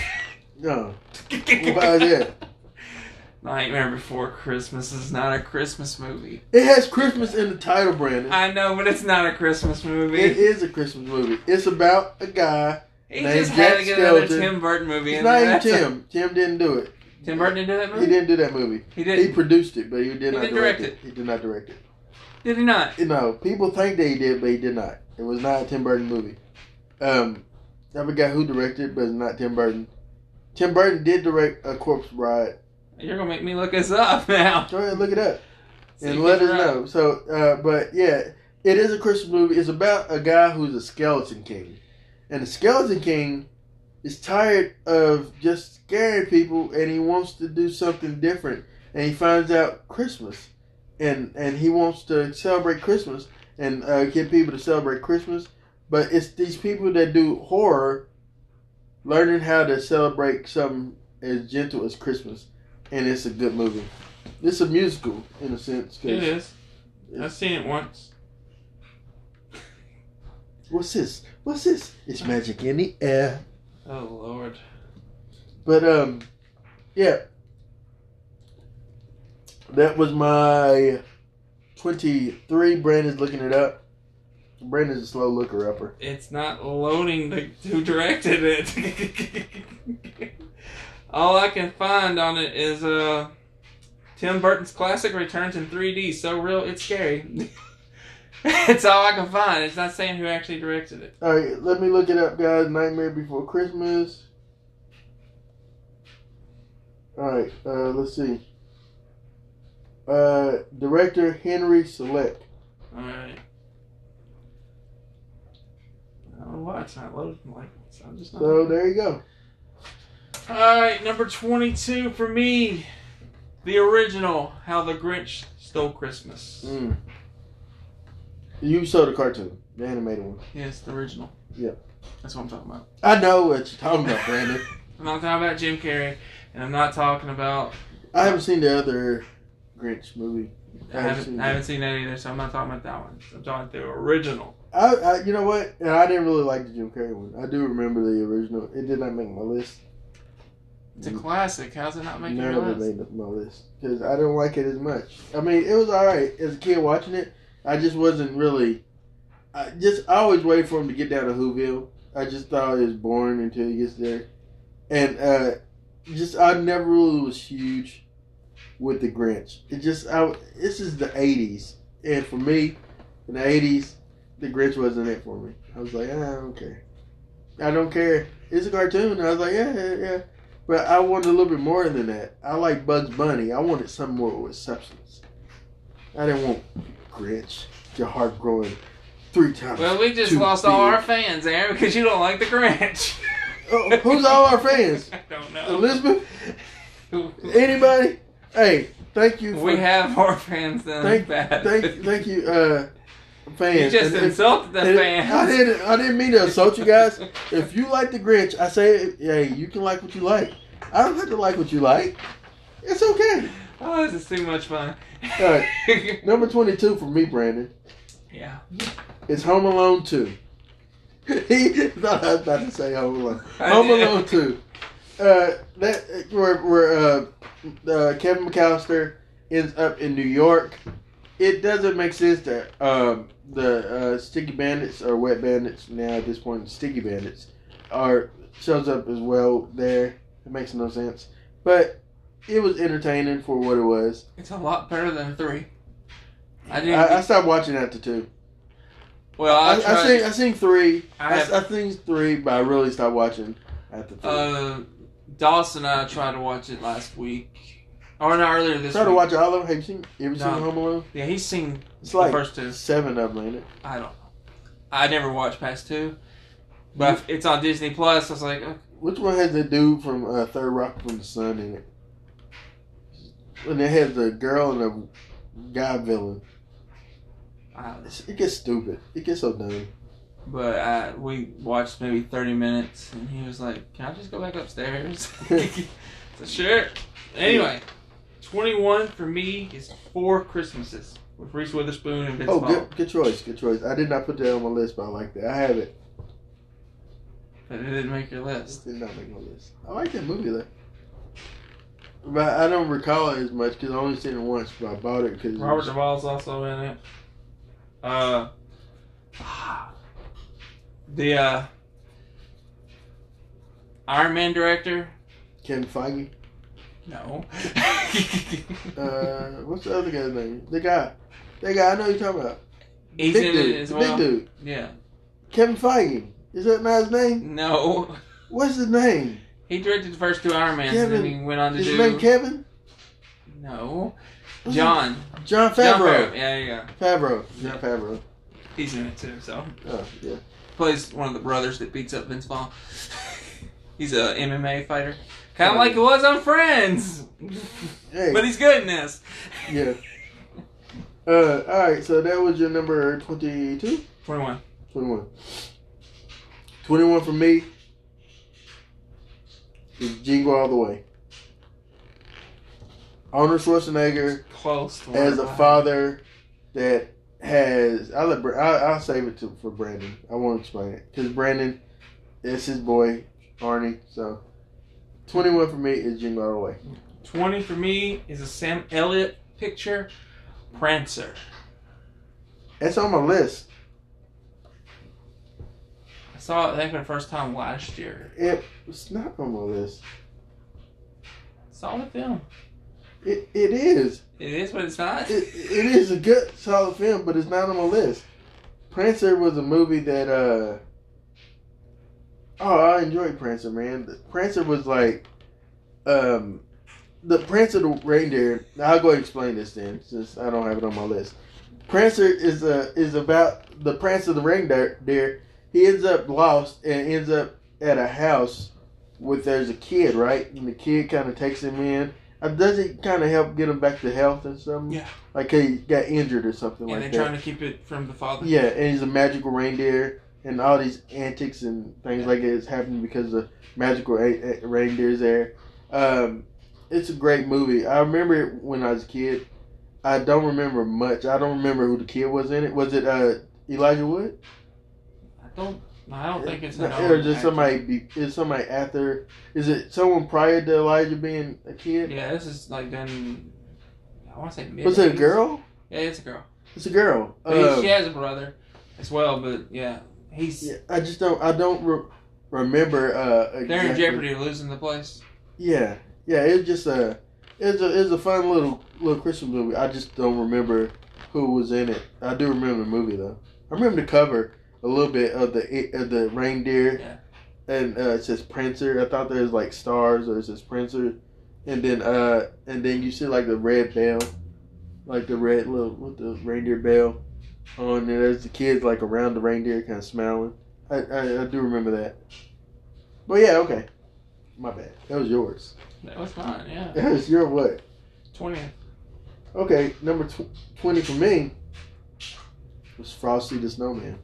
[SPEAKER 2] no. Well, yeah.
[SPEAKER 1] Nightmare Before Christmas is not a Christmas movie.
[SPEAKER 2] It has Christmas in the title, Brandon.
[SPEAKER 1] I know, but it's not a Christmas movie.
[SPEAKER 2] It is a Christmas movie. It's about a guy.
[SPEAKER 1] he
[SPEAKER 2] named
[SPEAKER 1] just had
[SPEAKER 2] Jack
[SPEAKER 1] to get another
[SPEAKER 2] Skellington.
[SPEAKER 1] Tim Burton movie
[SPEAKER 2] It's
[SPEAKER 1] in
[SPEAKER 2] not even
[SPEAKER 1] That's a-
[SPEAKER 2] Tim. Tim didn't do it.
[SPEAKER 1] Tim Burton didn't do that movie.
[SPEAKER 2] He didn't do that movie.
[SPEAKER 1] He
[SPEAKER 2] He
[SPEAKER 1] didn't.
[SPEAKER 2] produced it, but he did
[SPEAKER 1] He
[SPEAKER 2] not
[SPEAKER 1] didn't
[SPEAKER 2] direct,
[SPEAKER 1] direct
[SPEAKER 2] it. He did not direct it.
[SPEAKER 1] Did he not?
[SPEAKER 2] You know, people think that he did, but he did not. It was not a Tim Burton movie. Um, I forgot who directed, but it's not Tim Burton. Tim Burton did direct A Corpse Bride.
[SPEAKER 1] You're gonna make me look this up now.
[SPEAKER 2] Go ahead, and look it up.
[SPEAKER 1] See
[SPEAKER 2] and let us
[SPEAKER 1] right.
[SPEAKER 2] know. So, uh, but yeah, it is a Christmas movie. It's about a guy who's a skeleton king, and the skeleton king is tired of just scaring people, and he wants to do something different. And he finds out Christmas, and and he wants to celebrate Christmas and uh, get people to celebrate Christmas. But it's these people that do horror, learning how to celebrate something as gentle as Christmas, and it's a good movie. It's a musical in a sense. 'cause
[SPEAKER 1] It is. I've seen it once.
[SPEAKER 2] What's this? What's this? It's magic in the air.
[SPEAKER 1] Oh Lord.
[SPEAKER 2] But um, yeah, that was my twenty-three. Brandon's looking it up. Brandon's a slow looker upper.
[SPEAKER 1] It's not loading the who directed it. All I can find on it is uh, Tim Burton's classic returns in 3D. So real, it's scary. it's all I can find. It's not saying who actually directed it.
[SPEAKER 2] All right, let me look it up, guys. Nightmare Before Christmas. All right, uh, let's see. Uh, director Henry Selick.
[SPEAKER 1] All right. I don't know why it's not loading like so I'm just not.
[SPEAKER 2] So there you go.
[SPEAKER 1] All right, number 22 for me. The original, How the Grinch Stole Christmas.
[SPEAKER 2] Mm. You saw the cartoon, the animated one.
[SPEAKER 1] Yes, the original.
[SPEAKER 2] Yep.
[SPEAKER 1] That's what I'm talking about.
[SPEAKER 2] I know what you're talking about, Brandon.
[SPEAKER 1] I'm not talking about Jim Carrey, and I'm not talking about.
[SPEAKER 2] I haven't seen the other Grinch movie.
[SPEAKER 1] I haven't, I haven't seen that either, so I'm not talking about that one. I'm talking about the original.
[SPEAKER 2] I, I, you know what? And I didn't really like the Jim Carrey one. I do remember the original. It did not make my list.
[SPEAKER 1] It's a classic. How's it not making
[SPEAKER 2] None
[SPEAKER 1] your list?
[SPEAKER 2] made my list because I don't like it as much. I mean, it was all right as a kid watching it. I just wasn't really. I just I always waited for him to get down to Whoville. I just thought it was boring until he gets there, and uh just I never really was huge with the Grinch. It just I this is the '80s, and for me, in the '80s, the Grinch wasn't it for me. I was like, ah, I don't care. I don't care. It's a cartoon. I was like, yeah, yeah, yeah. But I wanted a little bit more than that. I like Bugs Bunny. I wanted something more with substance. I didn't want Grinch, your heart growing three times.
[SPEAKER 1] Well, we just lost all our fans, Aaron, because you don't like the Grinch.
[SPEAKER 2] Oh, who's all our fans?
[SPEAKER 1] I don't know.
[SPEAKER 2] Elizabeth? Anybody? Hey, thank you. For,
[SPEAKER 1] we have more fans than
[SPEAKER 2] thank,
[SPEAKER 1] bad.
[SPEAKER 2] thank, thank you, uh, fans.
[SPEAKER 1] You just
[SPEAKER 2] And- and-
[SPEAKER 1] insulted the
[SPEAKER 2] and
[SPEAKER 1] fans.
[SPEAKER 2] I didn't. I didn't mean to insult you guys. If you like the Grinch, I say, hey, you can like what you like. I don't have to like what you like. It's okay.
[SPEAKER 1] Oh, this is too much fun.
[SPEAKER 2] All right. Number twenty-two for me, Brandon,
[SPEAKER 1] yeah.
[SPEAKER 2] It's Home Alone Two. he thought I was about to say Home Alone. Home. Alone Two. Uh, that where where uh, uh, Kevin McAllister ends up in New York. It doesn't make sense that um, the uh, Sticky Bandits or Wet Bandits now at this point Sticky Bandits are shows up as well there. It makes no sense, but it was entertaining for what it was.
[SPEAKER 1] It's a lot better than three. I didn't.
[SPEAKER 2] I, I stopped watching after two.
[SPEAKER 1] well,
[SPEAKER 2] I,
[SPEAKER 1] I,
[SPEAKER 2] I, seen I seen three.
[SPEAKER 1] I
[SPEAKER 2] I, I seen three, but I really stopped watching after three.
[SPEAKER 1] uh, Dawson and I tried to watch it last week, or not earlier this
[SPEAKER 2] Try
[SPEAKER 1] week.
[SPEAKER 2] to watch all of them. Have you seen? You ever
[SPEAKER 1] No.
[SPEAKER 2] seen Home Alone?
[SPEAKER 1] Yeah, he's seen
[SPEAKER 2] It's
[SPEAKER 1] the
[SPEAKER 2] like
[SPEAKER 1] first two.
[SPEAKER 2] seven of them, ain't it?
[SPEAKER 1] I don't know. I never watched past two, but if it's on Disney Plus. I was like, okay.
[SPEAKER 2] Which one has the dude from uh, Third Rock from the Sun in it? And it has the girl and the guy villain.
[SPEAKER 1] I don't know.
[SPEAKER 2] It's, it gets stupid. It gets so dumb.
[SPEAKER 1] But I, we watched maybe 30 minutes, and he was like, Can I just go back upstairs? so, sure. Anyway, 21 for me is Four Christmases with Reese Witherspoon and Vince
[SPEAKER 2] Oh,
[SPEAKER 1] Vaughn.
[SPEAKER 2] good, good choice. Good choice. I did not put that on my list, but I like that. I have it.
[SPEAKER 1] But it didn't make your
[SPEAKER 2] It
[SPEAKER 1] list.
[SPEAKER 2] did not make my list. I like that movie though. But I don't recall it as much because I only seen it once. But I bought it because
[SPEAKER 1] Robert Duvall's also in it. Uh, the uh, Iron Man director?
[SPEAKER 2] Kevin Feige.
[SPEAKER 1] No.
[SPEAKER 2] Uh, what's the other guy's name? The guy. That guy. I know you're talking about.
[SPEAKER 1] He's
[SPEAKER 2] big
[SPEAKER 1] in
[SPEAKER 2] dude.
[SPEAKER 1] it as
[SPEAKER 2] the
[SPEAKER 1] well.
[SPEAKER 2] Big dude.
[SPEAKER 1] Yeah.
[SPEAKER 2] Kevin Feige. Is that not his name?
[SPEAKER 1] No.
[SPEAKER 2] What's his name?
[SPEAKER 1] He directed the first two Iron Mans, and then he went on to
[SPEAKER 2] Is
[SPEAKER 1] do.
[SPEAKER 2] his name Kevin?
[SPEAKER 1] no.
[SPEAKER 2] What's
[SPEAKER 1] John.
[SPEAKER 2] his- John
[SPEAKER 1] Jon
[SPEAKER 2] Favreau.
[SPEAKER 1] Yeah, yeah.
[SPEAKER 2] Favreau. Jon Favreau.
[SPEAKER 1] He's in it too. So
[SPEAKER 2] Oh yeah.
[SPEAKER 1] plays one of the brothers that beats up Vince Vaughn. he's a MMA fighter, kind of like he was on Friends,
[SPEAKER 2] Hey.
[SPEAKER 1] but he's good in this.
[SPEAKER 2] yeah. Uh, all right. So that was your number 22?
[SPEAKER 1] Twenty-one.
[SPEAKER 2] 21. 21 for me is Jingle All the Way. Arnold Schwarzenegger
[SPEAKER 1] Close. To
[SPEAKER 2] as a father that has I'll let I'll, I'll save it to for Brandon. I won't explain it because Brandon is his boy Arnie. So 21 for me is Jingle All the Way.
[SPEAKER 1] Twenty for me is a Sam Elliott picture, Prancer.
[SPEAKER 2] That's on my list.
[SPEAKER 1] I saw it I think for the first time last year.
[SPEAKER 2] It, it's not on my list.
[SPEAKER 1] Solid film.
[SPEAKER 2] It, it is.
[SPEAKER 1] It is, but it's not.
[SPEAKER 2] It, it is a good, solid film, but it's not on my list. Prancer was a movie that, uh, oh, I enjoyed Prancer, man. Prancer was like, um, the Prancer the reindeer. I'll go ahead and explain this then, since I don't have it on my list. Prancer is a is about the Prancer of the reindeer. He ends up lost and ends up at a house with there's a kid, right? And the kid kind of takes him in. Uh, does it kind of help get him back to health and something?
[SPEAKER 1] Yeah.
[SPEAKER 2] Like he got injured or something
[SPEAKER 1] and
[SPEAKER 2] like
[SPEAKER 1] they're trying to keep it from the father.
[SPEAKER 2] Yeah, and he's a magical reindeer, and all these antics and things like it is happening because the magical a- a- reindeer's there. Um, it's a great movie. I remember it when I was a kid. I don't remember much. I don't remember who the kid was in it. Was it uh, Elijah Wood?
[SPEAKER 1] I don't. I don't think it's. An
[SPEAKER 2] or
[SPEAKER 1] old
[SPEAKER 2] is it
[SPEAKER 1] actor.
[SPEAKER 2] somebody? Be, is somebody after? Is it someone prior to Elijah being a kid?
[SPEAKER 1] Yeah, this is like done. I want to say mid.
[SPEAKER 2] Was it a girl?
[SPEAKER 1] Yeah, it's a girl.
[SPEAKER 2] It's a girl. Um,
[SPEAKER 1] she has a brother as well, but yeah, he's.
[SPEAKER 2] yeah, I just don't. I don't re- remember. Uh,
[SPEAKER 1] They're in jeopardy of losing the place.
[SPEAKER 2] Yeah, yeah. It's just a, it's a, it's a fun little little Christmas movie. I just don't remember who was in it. I do remember the movie though. I remember the cover a little bit of the of the reindeer,
[SPEAKER 1] Yeah.
[SPEAKER 2] and uh, it says Prancer. I thought there was like stars or it says Prancer, and then uh and then you see like the red bell, like the red little with the reindeer bell on and There's the kids like around the reindeer, kind of smiling. I, I I do remember that. But yeah, okay. My bad. That was yours.
[SPEAKER 1] That was mine. Yeah,
[SPEAKER 2] That was your what?
[SPEAKER 1] twentieth.
[SPEAKER 2] Okay, number tw- 20 for me was Frosty the Snowman.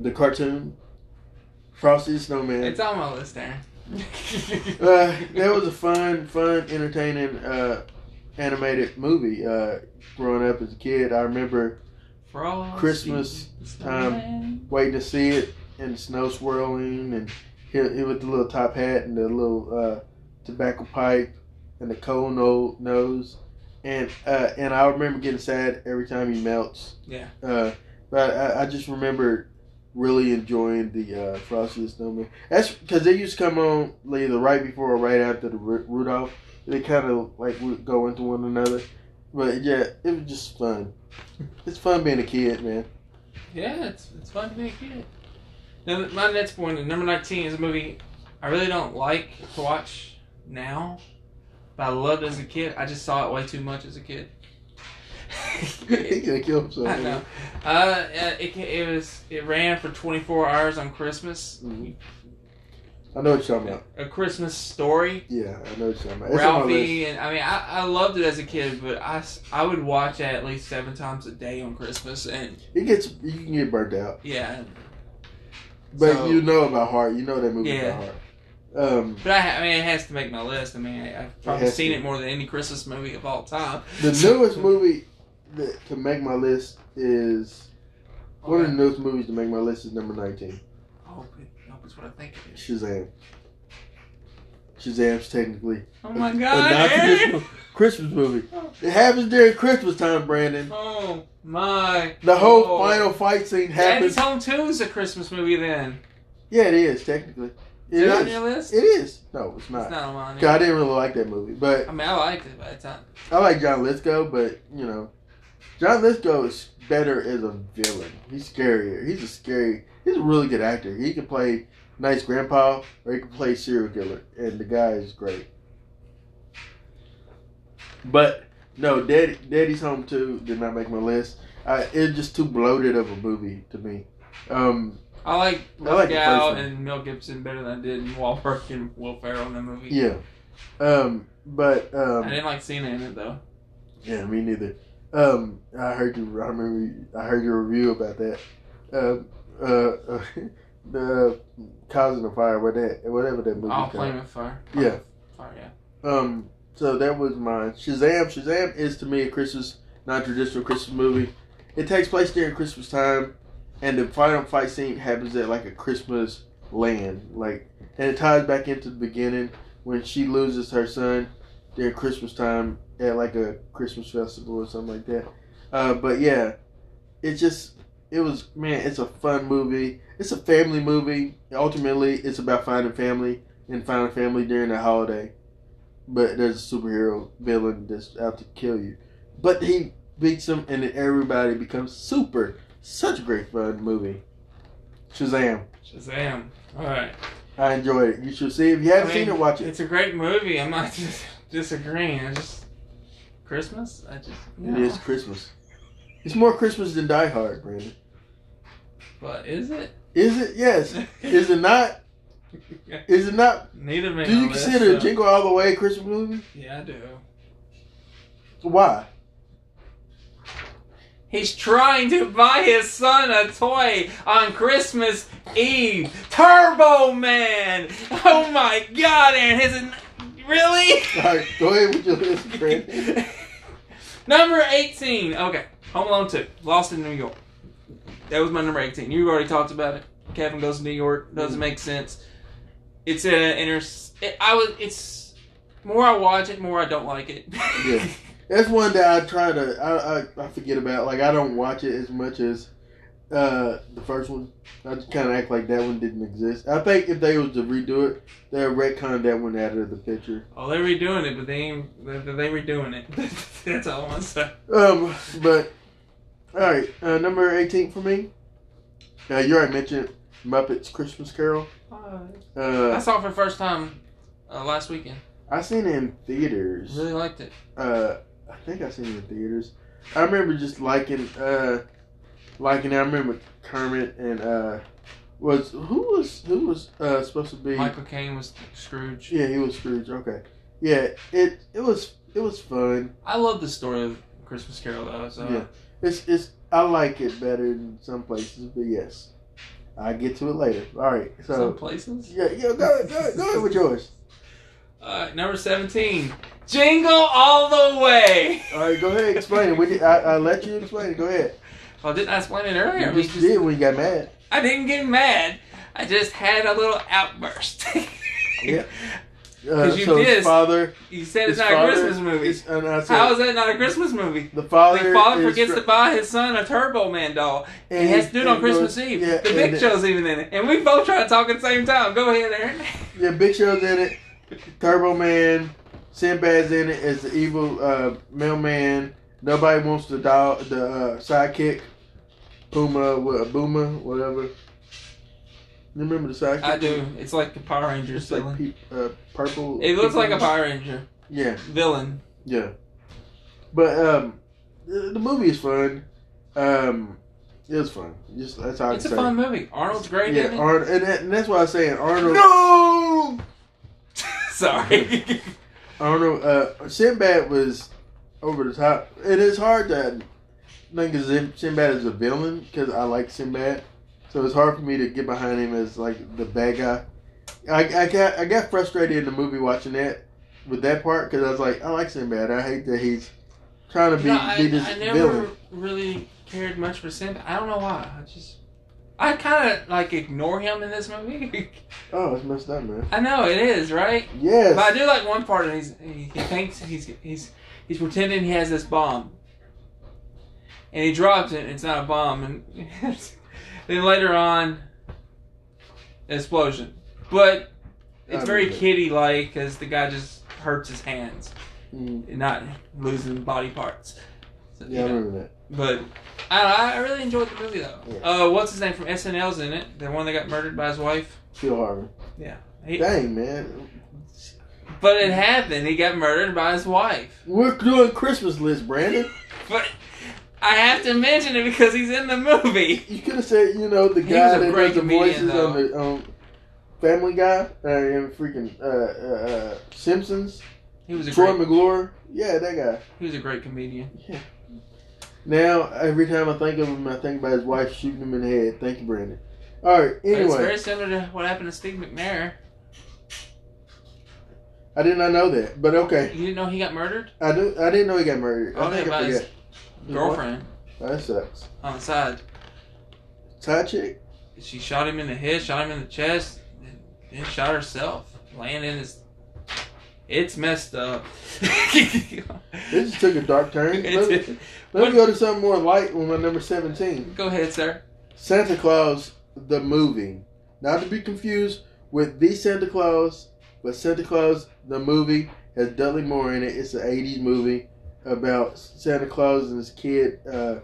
[SPEAKER 2] The cartoon, Frosty the Snowman.
[SPEAKER 1] It's on my list, Aaron.
[SPEAKER 2] Uh, that was a fun, fun, entertaining uh, animated movie. Uh, growing up as a kid, I remember Christmas time. Waiting to see it and the snow swirling and he, with the little top hat and the little uh, tobacco pipe and the cold no, nose and uh, and I remember getting sad every time he melts.
[SPEAKER 1] Yeah.
[SPEAKER 2] Uh, but I, I just remember really enjoying the uh, Frosty the Snowman. That's because they used to come on either right before or right after the Ru- Rudolph. They kind of like would go into one another. But yeah, it was just fun. It's fun being a kid, man.
[SPEAKER 1] Yeah, it's it's fun to be a kid. Now, my next point, number nineteen, is a movie I really don't like to watch now, but I loved as a kid. I just saw it way too much as a kid.
[SPEAKER 2] he gonna kill himself.
[SPEAKER 1] I know. Uh, it, it was it ran for twenty four hours on Christmas.
[SPEAKER 2] Mhm. I know what you're talking about.
[SPEAKER 1] A Christmas story.
[SPEAKER 2] Yeah, I know what you're talking about. It's on my list.
[SPEAKER 1] Ralphie and I mean I, I loved it as a kid, but I, I would watch it at least seven times a day on Christmas, and
[SPEAKER 2] It gets you can get burnt out,
[SPEAKER 1] yeah,
[SPEAKER 2] but
[SPEAKER 1] So-
[SPEAKER 2] you know about heart. You know that movie
[SPEAKER 1] Yeah.
[SPEAKER 2] about heart. Um,
[SPEAKER 1] but I, I mean it has to make my list. I mean I, I've probably seen
[SPEAKER 2] to.
[SPEAKER 1] it more than any Christmas movie of all time.
[SPEAKER 2] the newest movie that to make my list is one of the newest movies to make my list is number nineteen.
[SPEAKER 1] Hope, it, I hope it's what I think it is.
[SPEAKER 2] Shazam. Shazam's technically
[SPEAKER 1] Oh my
[SPEAKER 2] a
[SPEAKER 1] god!
[SPEAKER 2] non-traditional Christmas movie. It happens during Christmas time, Brandon.
[SPEAKER 1] Oh my!
[SPEAKER 2] The whole
[SPEAKER 1] Lord.
[SPEAKER 2] final fight scene
[SPEAKER 1] Daddy's
[SPEAKER 2] happens.
[SPEAKER 1] Home 2 is a Christmas movie then.
[SPEAKER 2] Yeah, it is technically.
[SPEAKER 1] Is
[SPEAKER 2] It
[SPEAKER 1] it on your list?
[SPEAKER 2] It is. No, it's not.
[SPEAKER 1] It's not on mine.
[SPEAKER 2] 'Cause I didn't really like that movie, but
[SPEAKER 1] I mean, I liked it, but it's not.
[SPEAKER 2] I like John Lithgow, but you know, John Lithgow is better as a villain. He's scarier. He's a scary. He's a really good actor. He can play nice grandpa, or he can play serial killer, and the guy is great. But no, Daddy, Daddy's Home Too did not make my list. I, it's just too bloated of a movie to me. Um,
[SPEAKER 1] I like
[SPEAKER 2] I like the
[SPEAKER 1] Lithgow
[SPEAKER 2] first one.
[SPEAKER 1] and Mel Gibson better than I did in Wahlberg and Will Ferrell in the movie.
[SPEAKER 2] yeah. Um, but um,
[SPEAKER 1] I didn't like Cena in it though.
[SPEAKER 2] Yeah, me neither. Um, I heard you. I remember. I heard your review about that. Um, uh, uh, the causing the fire. What that? Whatever that movie.
[SPEAKER 1] Flame with fire.
[SPEAKER 2] Yeah.
[SPEAKER 1] Fire, yeah.
[SPEAKER 2] Um. So that was mine. Shazam. Shazam is to me a Christmas, non-traditional Christmas movie. It takes place during Christmas time, and the final fight scene happens at like a Christmas land, like, and it ties back into the beginning when she loses her son during Christmas time at like a Christmas festival or something like that. Uh, but yeah, it just it was man, it's a fun movie. It's a family movie. Ultimately, it's about finding family and finding family during the holiday. But there's a superhero villain that's out to kill you. But he beats him, and then everybody becomes super. Such a great fun movie. Shazam!
[SPEAKER 1] Shazam. All right.
[SPEAKER 2] I enjoyed it. You should see. If you haven't
[SPEAKER 1] I mean,
[SPEAKER 2] seen it, watch it.
[SPEAKER 1] It's a great movie. I'm not just disagreeing. It's just Christmas. I just
[SPEAKER 2] It is Christmas. It's more Christmas than Die Hard, Brandon.
[SPEAKER 1] But is it?
[SPEAKER 2] Is it? Yes. Is it not? Is it not?
[SPEAKER 1] A.
[SPEAKER 2] Do you consider Jingle All the Way a Christmas movie?
[SPEAKER 1] Yeah, I do.
[SPEAKER 2] Why?
[SPEAKER 1] He's trying to buy his son a toy on Christmas Eve. Turbo Man! Oh my god, and his really?
[SPEAKER 2] All right, go ahead with your list, Brandon.
[SPEAKER 1] number 18. Okay. Home Alone 2. Lost in New York. That was my number 18. You already talked about it. Kevin goes to New York. Doesn't mm. make sense. It's a inter. It, I was. It's more I watch it, more I don't like it.
[SPEAKER 2] Yeah. That's one that I try to I, I, I forget about. Like I don't watch it as much as uh, the first one. I just kind of act like that one didn't exist. I think if they was to redo it, they'll retcon that one out of the picture.
[SPEAKER 1] Oh, they're redoing it, but they ain't. They they redoing it. That's all I want to say.
[SPEAKER 2] Um, but all right, uh, number eighteen for me. Uh, you already mentioned Muppets Christmas Carol.
[SPEAKER 1] I
[SPEAKER 2] Uh,
[SPEAKER 1] saw it for the first time uh, last weekend.
[SPEAKER 2] I seen it in theaters.
[SPEAKER 1] Really liked it.
[SPEAKER 2] Uh, I think I seen it in theaters. I remember just liking, uh, liking. it. I remember Kermit and uh, was who was who was uh supposed to be?
[SPEAKER 1] Michael Caine was Scrooge.
[SPEAKER 2] Yeah, he was Scrooge. Okay, yeah. It it was it was fun.
[SPEAKER 1] I love the story of Christmas Carol though. So
[SPEAKER 2] Yeah. It's it's I like it better in some places, but yes, I get to it later. All right,
[SPEAKER 1] some
[SPEAKER 2] so
[SPEAKER 1] places.
[SPEAKER 2] yeah, yeah. Go ahead, go ahead, go ahead with yours.
[SPEAKER 1] Uh, number seventeen. Jingle all the way.
[SPEAKER 2] All right, go ahead, explain it. We I I let you explain it. Go ahead.
[SPEAKER 1] Well, didn't I explain it earlier?
[SPEAKER 2] You
[SPEAKER 1] We
[SPEAKER 2] just
[SPEAKER 1] just-
[SPEAKER 2] did when you got mad.
[SPEAKER 1] I didn't get mad. I just had a little outburst.
[SPEAKER 2] Yeah. Uh,
[SPEAKER 1] 'Cause you
[SPEAKER 2] so his father.
[SPEAKER 1] You said it's not a Christmas movie.
[SPEAKER 2] is- I said,
[SPEAKER 1] How is that not a Christmas movie?
[SPEAKER 2] the father?
[SPEAKER 1] The father forgets to buy his son a Turbo Man doll. And
[SPEAKER 2] and
[SPEAKER 1] he has to do it on Christmas
[SPEAKER 2] goes-
[SPEAKER 1] Eve.
[SPEAKER 2] Yeah,
[SPEAKER 1] the Big
[SPEAKER 2] then-
[SPEAKER 1] Show's even in it. And we both try to talk at the same time. Go ahead, Aaron.
[SPEAKER 2] Yeah, Big Show's in it. Turbo Man, Sinbad's in it as the evil uh, mailman. Nobody wants the dog, the uh, sidekick, Puma, what, Boomer, whatever. You remember the sidekick?
[SPEAKER 1] I do. It's like the Power Rangers
[SPEAKER 2] It's like pe- uh, purple.
[SPEAKER 1] It looks like a. Power Ranger
[SPEAKER 2] Yeah,
[SPEAKER 1] villain.
[SPEAKER 2] yeah. But um, the, the movie is fun. Um, it was fun. Just that's I
[SPEAKER 1] It's a
[SPEAKER 2] say.
[SPEAKER 1] fun movie. Arnold's great
[SPEAKER 2] yeah,
[SPEAKER 1] it.
[SPEAKER 2] And, that, and that's why I'm saying Arnold.
[SPEAKER 1] no. Sorry.
[SPEAKER 2] Arnold, uh, Sinbad was over the top. It is hard to think of Sin- Sinbad as a villain because I like Sinbad, so it's hard for me to get behind him as like the bad guy. I, I got I got frustrated in the movie watching that with that part because I was like, I like Sinbad. I hate that he's trying to be,
[SPEAKER 1] no, I,
[SPEAKER 2] be this
[SPEAKER 1] I never
[SPEAKER 2] villain.
[SPEAKER 1] really cared much for Sinbad. I don't know why. I just. I kind of like ignore him in this movie.
[SPEAKER 2] Oh, it's messed up, man.
[SPEAKER 1] I know it is right,
[SPEAKER 2] Yes.
[SPEAKER 1] but I do like one part. And he's he, he thinks he's he's he's pretending he has this bomb, and he drops it. and It's not a bomb, and then later on, explosion. But it's very kitty like because the guy just hurts his hands,
[SPEAKER 2] Mm,
[SPEAKER 1] not losing body parts. So,
[SPEAKER 2] yeah, I
[SPEAKER 1] you know.
[SPEAKER 2] remember that.
[SPEAKER 1] But I, I really enjoyed the movie though.
[SPEAKER 2] Yeah.
[SPEAKER 1] Uh, what's his name from SNL's in it? The one that got murdered by his wife.
[SPEAKER 2] Phil Harvey.
[SPEAKER 1] He,
[SPEAKER 2] Dang, man.
[SPEAKER 1] But it happened. He got murdered by his wife.
[SPEAKER 2] We're doing Christmas list, Brandon.
[SPEAKER 1] But I have to mention it because he's in the movie.
[SPEAKER 2] You could have said, you know, the guy that does the voices
[SPEAKER 1] though.
[SPEAKER 2] on the um, Family Guy uh, and freaking uh, uh, uh, Simpsons.
[SPEAKER 1] He was a
[SPEAKER 2] Troy
[SPEAKER 1] great,
[SPEAKER 2] McClure. Yeah, that guy.
[SPEAKER 1] he was a great comedian. Yeah.
[SPEAKER 2] Now, every time I think of him, I think about his wife shooting him in the head. Thank you, Brandon. All right.
[SPEAKER 1] But it's
[SPEAKER 2] Anyway,
[SPEAKER 1] very similar to what happened to Steve McNair.
[SPEAKER 2] I did not know that, but okay.
[SPEAKER 1] You didn't know he got murdered?
[SPEAKER 2] I do. I didn't know he got murdered.
[SPEAKER 1] Oh,
[SPEAKER 2] I think
[SPEAKER 1] yeah,
[SPEAKER 2] I forgot.
[SPEAKER 1] Girlfriend
[SPEAKER 2] Oh, that sucks.
[SPEAKER 1] on the side.
[SPEAKER 2] Side chick.
[SPEAKER 1] She shot him in the head, shot him in the chest, and then shot herself, laying in his. It's messed up.
[SPEAKER 2] This just took a dark turn. Let, let me go to something more light with my number seventeen.
[SPEAKER 1] Go ahead, sir.
[SPEAKER 2] Santa Claus the movie, not to be confused with the Santa Claus But Santa Claus, the movie, has Dudley Moore in it. It's an '80s movie about Santa Claus and his kid uh,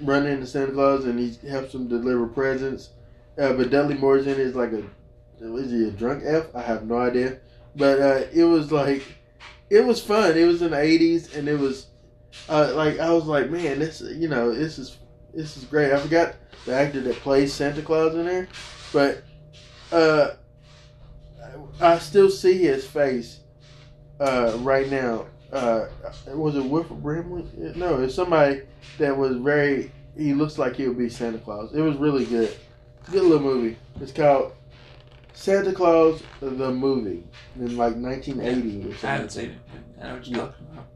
[SPEAKER 2] running into Santa Claus, and he helps him deliver presents. Uh, but Dudley Moore's in it is like a is he a drunk f? I have no idea. But uh, it was like it was fun. It was in the '80s, and it was uh, like I was like, man, this you know this is this is great. I forgot the actor that plays Santa Claus in there, but uh, I still see his face uh, right now. Uh, was it Wilford Brimley? No, it's somebody that was very. He looks like he would be Santa Claus. It was really good. Good little movie. It's called Santa Claus the movie in like 1980 or something.
[SPEAKER 1] I haven't seen it. I know what you're
[SPEAKER 2] Yeah.
[SPEAKER 1] talking about.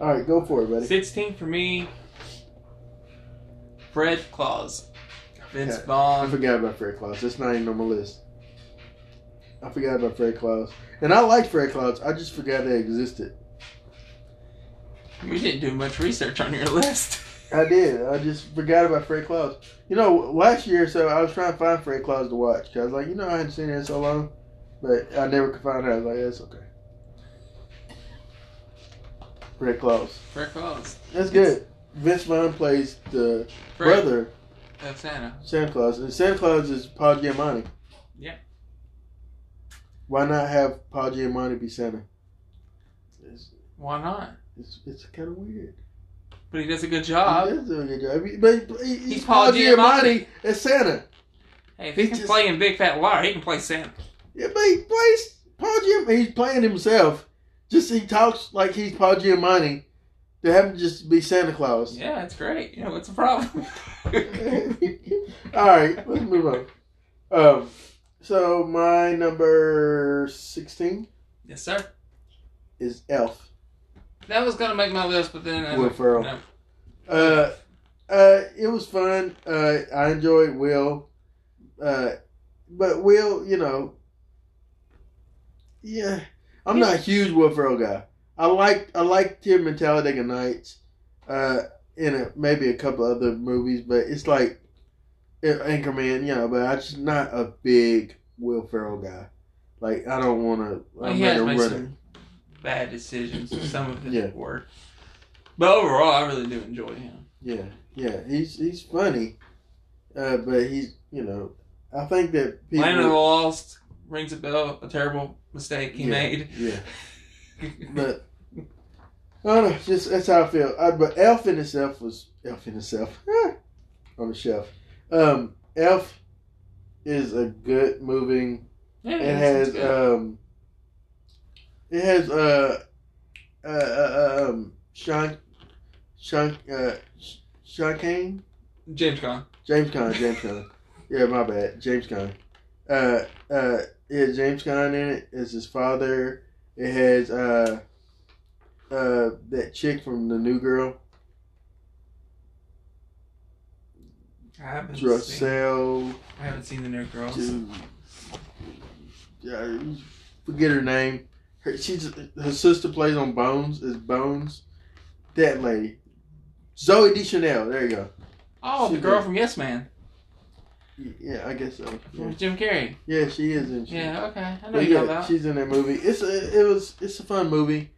[SPEAKER 2] All right, go for it, buddy.
[SPEAKER 1] 16 for me. Fred Claus. Vince
[SPEAKER 2] Yeah, I forgot about Fred Claus. That's not even on my list. I forgot about Fred Claus, and I like Fred Claus. I just forgot they existed.
[SPEAKER 1] You didn't do much research on your list.
[SPEAKER 2] I did. I just forgot about Fred Claus. You know, last year or so, I was trying to find Fred Claus to watch because I was like, you know, I hadn't seen it in so long, but I never could find it. I was like, that's okay. Fred Claus.
[SPEAKER 1] Fred Claus.
[SPEAKER 2] That's good. Vince Vaughn plays the
[SPEAKER 1] Fred
[SPEAKER 2] brother
[SPEAKER 1] of Santa.
[SPEAKER 2] Santa Claus, and Santa Claus is Paul Giamatti. Why not have Paul Giamatti be Santa? It's
[SPEAKER 1] Why not?
[SPEAKER 2] it's, it's kind of weird.
[SPEAKER 1] But he does a good job.
[SPEAKER 2] he does do a good job. He- But he- he's,
[SPEAKER 1] He's
[SPEAKER 2] Paul,
[SPEAKER 1] Paul
[SPEAKER 2] Giamatti.
[SPEAKER 1] Giamatti.
[SPEAKER 2] as Santa.
[SPEAKER 1] Hey, if he
[SPEAKER 2] He
[SPEAKER 1] can
[SPEAKER 2] just-
[SPEAKER 1] play in Big Fat Liar, he can play Santa.
[SPEAKER 2] Yeah, but he plays Paul Giamatti. He's playing himself. Just he talks like he's Paul Giamatti. To have him just be Santa Claus.
[SPEAKER 1] Yeah, it's great. You know, what's the problem?
[SPEAKER 2] All right, let's move on. Um, so my number sixteen
[SPEAKER 1] yes, sir.
[SPEAKER 2] is Elf.
[SPEAKER 1] That was gonna make my list, but then I
[SPEAKER 2] Will Ferrell.
[SPEAKER 1] No.
[SPEAKER 2] Uh, uh, it was fun. Uh, I enjoyed Will. Uh, but Will, you know, yeah, I'm not a huge Will Ferrell guy. I like I liked him in Talladega Nights, uh, in a, maybe a couple other movies, but it's like Anchorman, know. But I'm just not a big Will Ferrell guy. Like I don't want to.
[SPEAKER 1] Well, he has made some bad decisions. Some of it
[SPEAKER 2] Yeah.
[SPEAKER 1] were. But overall, I really do enjoy him.
[SPEAKER 2] Yeah, yeah, he's he's funny, uh, but he's you know, I think that people.
[SPEAKER 1] Land of the Lost rings a bell. A terrible mistake he
[SPEAKER 2] Yeah.
[SPEAKER 1] made.
[SPEAKER 2] Yeah, but I don't know. Just that's how I feel. I, but Elf in itself was Elf in itself on the shelf. Um, Elf is a good moving.
[SPEAKER 1] yeah,
[SPEAKER 2] It
[SPEAKER 1] it's-
[SPEAKER 2] has
[SPEAKER 1] good.
[SPEAKER 2] um, it has uh, uh, uh um, Sean, Sean, uh, Sean Kane.
[SPEAKER 1] James Gunn.
[SPEAKER 2] James Caan, James Caan. Yeah, my bad. James Caan. Uh, uh, it has James Caan in it as his father. It has uh, uh, that chick from the New Girl,
[SPEAKER 1] I haven't seen. I haven't seen the New Girls.
[SPEAKER 2] Yeah, forget her name. Her, she's her sister plays on Bones. Is Bones that lady? Zooey Deschanel. There you go.
[SPEAKER 1] Oh, the girl
[SPEAKER 2] did.
[SPEAKER 1] from Yes Man.
[SPEAKER 2] Yeah, I guess so. Yeah,
[SPEAKER 1] Jim Carrey.
[SPEAKER 2] yeah she is in.
[SPEAKER 1] Yeah, okay. I know
[SPEAKER 2] But
[SPEAKER 1] you
[SPEAKER 2] yeah,
[SPEAKER 1] know about.
[SPEAKER 2] she's in that movie. It's a, it was it's a fun movie,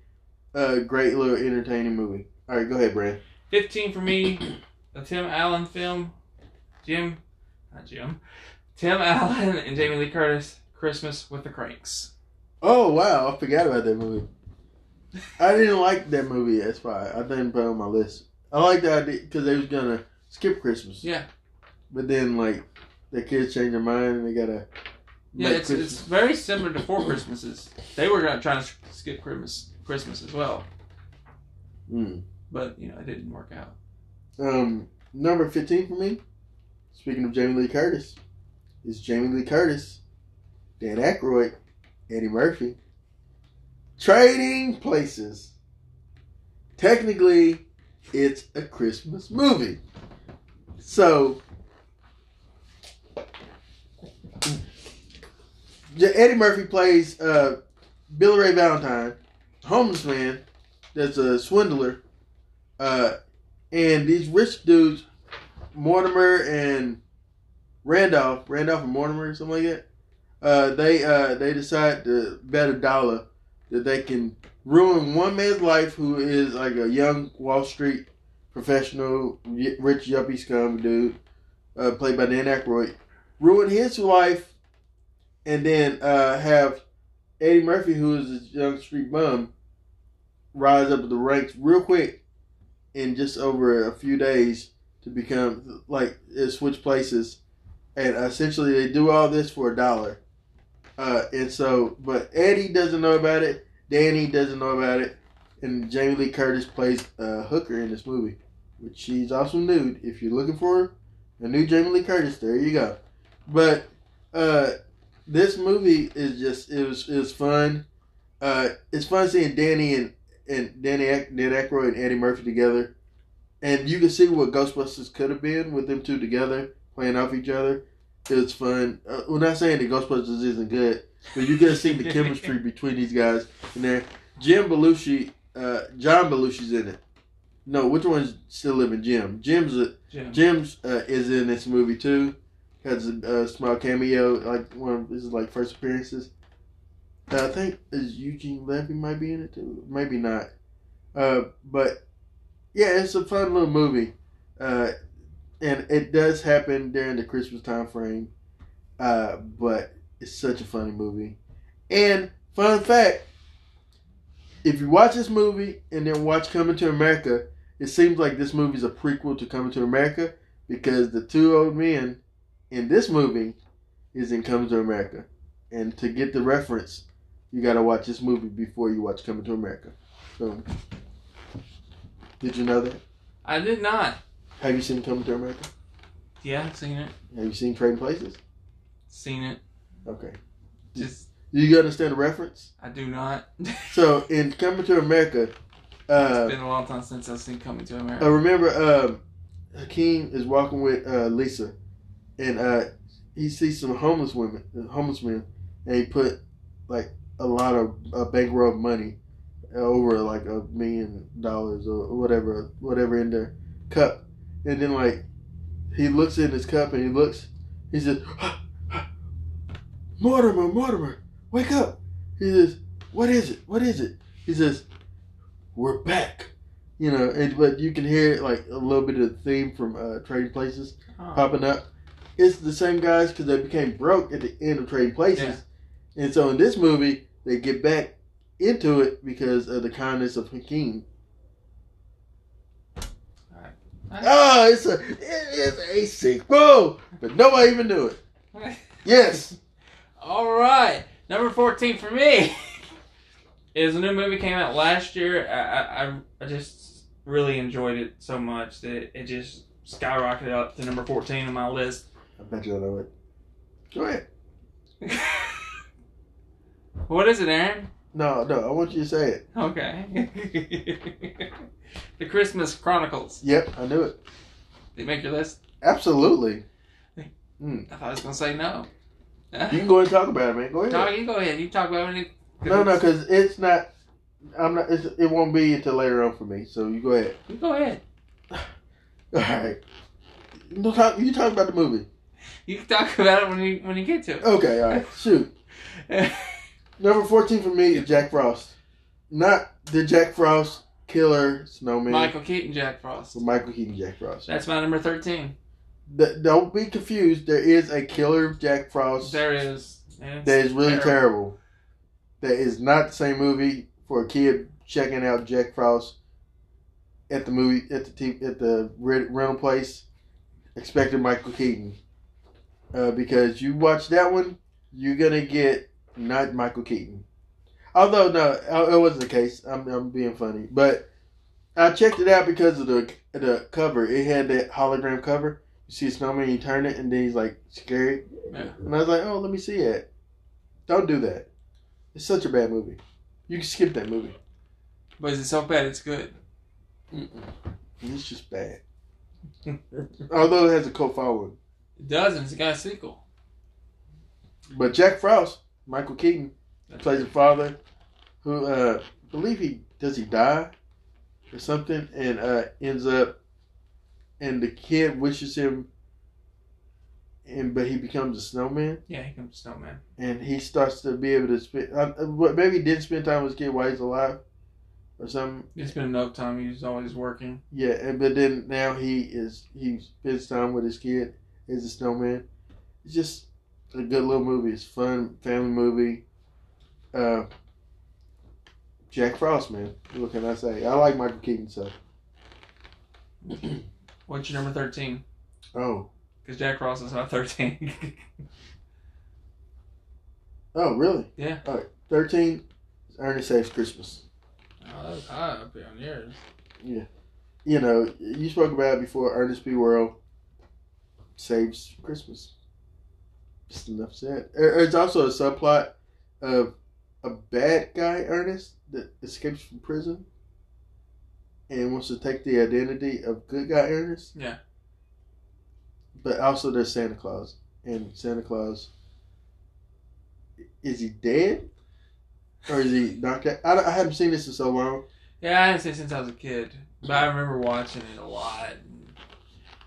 [SPEAKER 2] a great little entertaining movie. All right, go ahead, Brad.
[SPEAKER 1] 15 for me, a Tim Allen film. Jim, not Jim. Tim Allen and Jamie Lee Curtis, Christmas with the Cranks.
[SPEAKER 2] Oh wow, I forgot about that movie. I didn't like that movie. That's why I didn't put it on my list. I like the idea because they was gonna skip Christmas.
[SPEAKER 1] Yeah.
[SPEAKER 2] But then like the kids change their mind and they gotta.
[SPEAKER 1] Yeah, it's, it's very similar to Four Christmases. They were gonna try to skip Christmas, Christmas as well,
[SPEAKER 2] Mm.
[SPEAKER 1] but you know it didn't work out.
[SPEAKER 2] Um, number fifteen for me. Speaking of Jamie Lee Curtis, is Jamie Lee Curtis, Dan Aykroyd, Eddie Murphy, trading places. Technically, it's a Christmas movie, so Eddie Murphy plays uh, Billy Ray Valentine, homeless man that's a swindler. Uh, and these rich dudes, Mortimer and Randolph, Randolph and Mortimer, something like that. uh, they uh, they decide to bet a dollar that they can ruin one man's life who is like a young Wall Street professional, rich yuppie scum dude, uh, played by Dan Aykroyd, ruin his life, and then uh, have Eddie Murphy, who is a young street bum, rise up the ranks real quick in just over a few days to become like switch places, and essentially they do all this for a dollar. Uh, and so, but Eddie doesn't know about it. Danny doesn't know about it, and Jamie Lee Curtis plays a hooker in this movie, which she's also nude. If you're looking for a new Jamie Lee Curtis, there you go. But uh, this movie is just it was it was fun. Uh, it's fun seeing Danny and and Danny Dan Aykroyd and Eddie Murphy together, and you can see what Ghostbusters could have been with them two together playing off each other. It was fun. Uh, we're not saying that Ghostbusters isn't good, but you can see the chemistry between these guys in there. Jim Belushi, uh, John Belushi's in it. No, which one's still living? Jim. Jim's a,
[SPEAKER 1] Jim.
[SPEAKER 2] Jim's uh, is in this movie too. Has a, a small cameo, like one of his like first appearances. Uh, I think is Eugene Levy might be in it too. Maybe not. Uh, but yeah, it's a fun little movie. Uh, and it does happen during the Christmas time frame. Uh, but it's such a funny movie. And fun fact, if you watch this movie and then watch Coming to America, it seems like this movie is a prequel to Coming to America because the two old men in this movie is in Coming to America. And to get the reference, you got to watch this movie before you watch Coming to America. So, did you know that?
[SPEAKER 1] I did not.
[SPEAKER 2] Have you seen Coming to America?
[SPEAKER 1] Yeah, seen it.
[SPEAKER 2] Have you seen Trading Places?
[SPEAKER 1] Seen it.
[SPEAKER 2] Okay.
[SPEAKER 1] Just
[SPEAKER 2] Do you understand the reference?
[SPEAKER 1] I do not.
[SPEAKER 2] So in Coming to America, uh,
[SPEAKER 1] it's been a long time since I've seen Coming to America.
[SPEAKER 2] I remember um, Hakeem is walking with uh, Lisa, and uh, he sees some homeless women, homeless men, and he put like a lot of a bankroll of money over like a million dollars or whatever, whatever in their cup, and then like he looks in his cup and he looks, he says, Mortimer, Mortimer, wake up! He says, what is it? What is it? He says, we're back. You know, and but you can hear like a little bit of the theme from uh, Trading Places
[SPEAKER 1] Oh.
[SPEAKER 2] popping up. It's the same guys because they became broke at the end of Trading Places, and so in this movie they get back into it because of the kindness of Hakeem. Oh, ah, it's a it is a sequel, but nobody even knew it. Yes,
[SPEAKER 1] All right, number fourteen for me is a new movie came out last year. I, I I just really enjoyed it so much that it just skyrocketed up to number fourteen on my list.
[SPEAKER 2] I bet you I know it. Go ahead.
[SPEAKER 1] what is it, Aaron?
[SPEAKER 2] No, no, I want you to say it.
[SPEAKER 1] Okay. the Christmas Chronicles.
[SPEAKER 2] Yep, I knew it.
[SPEAKER 1] Did you make your list?
[SPEAKER 2] Absolutely. Hmm. Hmm.
[SPEAKER 1] I thought I was gonna say no.
[SPEAKER 2] You can go ahead and talk about it, man. Go ahead.
[SPEAKER 1] No, you go ahead. You talk about it.
[SPEAKER 2] No, no, because it's not. I'm not. It's, it won't be until later on for me. So you go ahead.
[SPEAKER 1] You go ahead.
[SPEAKER 2] All right. No, talk, you talk about the movie.
[SPEAKER 1] You can talk about it when you when you get to it.
[SPEAKER 2] Okay. All right. Shoot. Number fourteen for me is Jack Frost. Not the Jack Frost killer snowman.
[SPEAKER 1] Michael Keaton, Jack Frost.
[SPEAKER 2] Michael Keaton Jack Frost.
[SPEAKER 1] That's my number thirteen.
[SPEAKER 2] Th- don't be confused. There is a killer Jack Frost
[SPEAKER 1] There is. It's
[SPEAKER 2] that is really
[SPEAKER 1] terrible.
[SPEAKER 2] terrible. That is not the same movie for a kid checking out Jack Frost at the movie at the t- at the re- rental place, expecting Michael Keaton. Uh, because you watch that one, you're gonna get not Michael Keaton. Although no, uh, it wasn't the case. I'm I'm being funny, but I checked it out because of the the cover. It had that hologram cover. You see a snowman, you turn it, and then he's like scary.
[SPEAKER 1] Yeah.
[SPEAKER 2] And I was like, oh, let me see it. Don't do that. It's such a bad movie. You can skip that movie.
[SPEAKER 1] But is it so bad it's good?
[SPEAKER 2] It's just bad. Although it has a cult following.
[SPEAKER 1] It does, and it's got a sequel.
[SPEAKER 2] But Jack Frost, Michael Keaton, plays a father who uh I believe he does he die or something and uh ends up and the kid wishes him and but he becomes a snowman,
[SPEAKER 1] Yeah, he comes snowman.
[SPEAKER 2] and he starts to be able to spend. Uh, uh, maybe he didn't spend time with his kid while he's alive, or something.
[SPEAKER 1] It's been enough time. He's always working.
[SPEAKER 2] Yeah, and but then now he is he spends time with his kid as a snowman. It's just a good little movie. It's fun family movie. Uh, Jack Frost, man. What can I say? I like Michael Keaton so.
[SPEAKER 1] What's your number thirteen?
[SPEAKER 2] Oh,
[SPEAKER 1] Because Jack Frost is not thirteen.
[SPEAKER 2] oh, really?
[SPEAKER 1] Yeah.
[SPEAKER 2] All right, thirteen. Ernest Saves Christmas.
[SPEAKER 1] oh, that's high up here on yours. Yeah.
[SPEAKER 2] You know, you spoke about it before. Ernest P. Worrell saves Christmas. Just enough said. There- There's also a subplot of a bad guy, Ernest, that escapes from prison and wants to take the identity of good guy Ernest.
[SPEAKER 1] Yeah.
[SPEAKER 2] But also there's Santa Claus. And Santa Claus, is he dead? Or is he knocked out? I, I haven't seen this in so long.
[SPEAKER 1] Yeah, I haven't seen it since I was a kid, but I remember watching it a lot.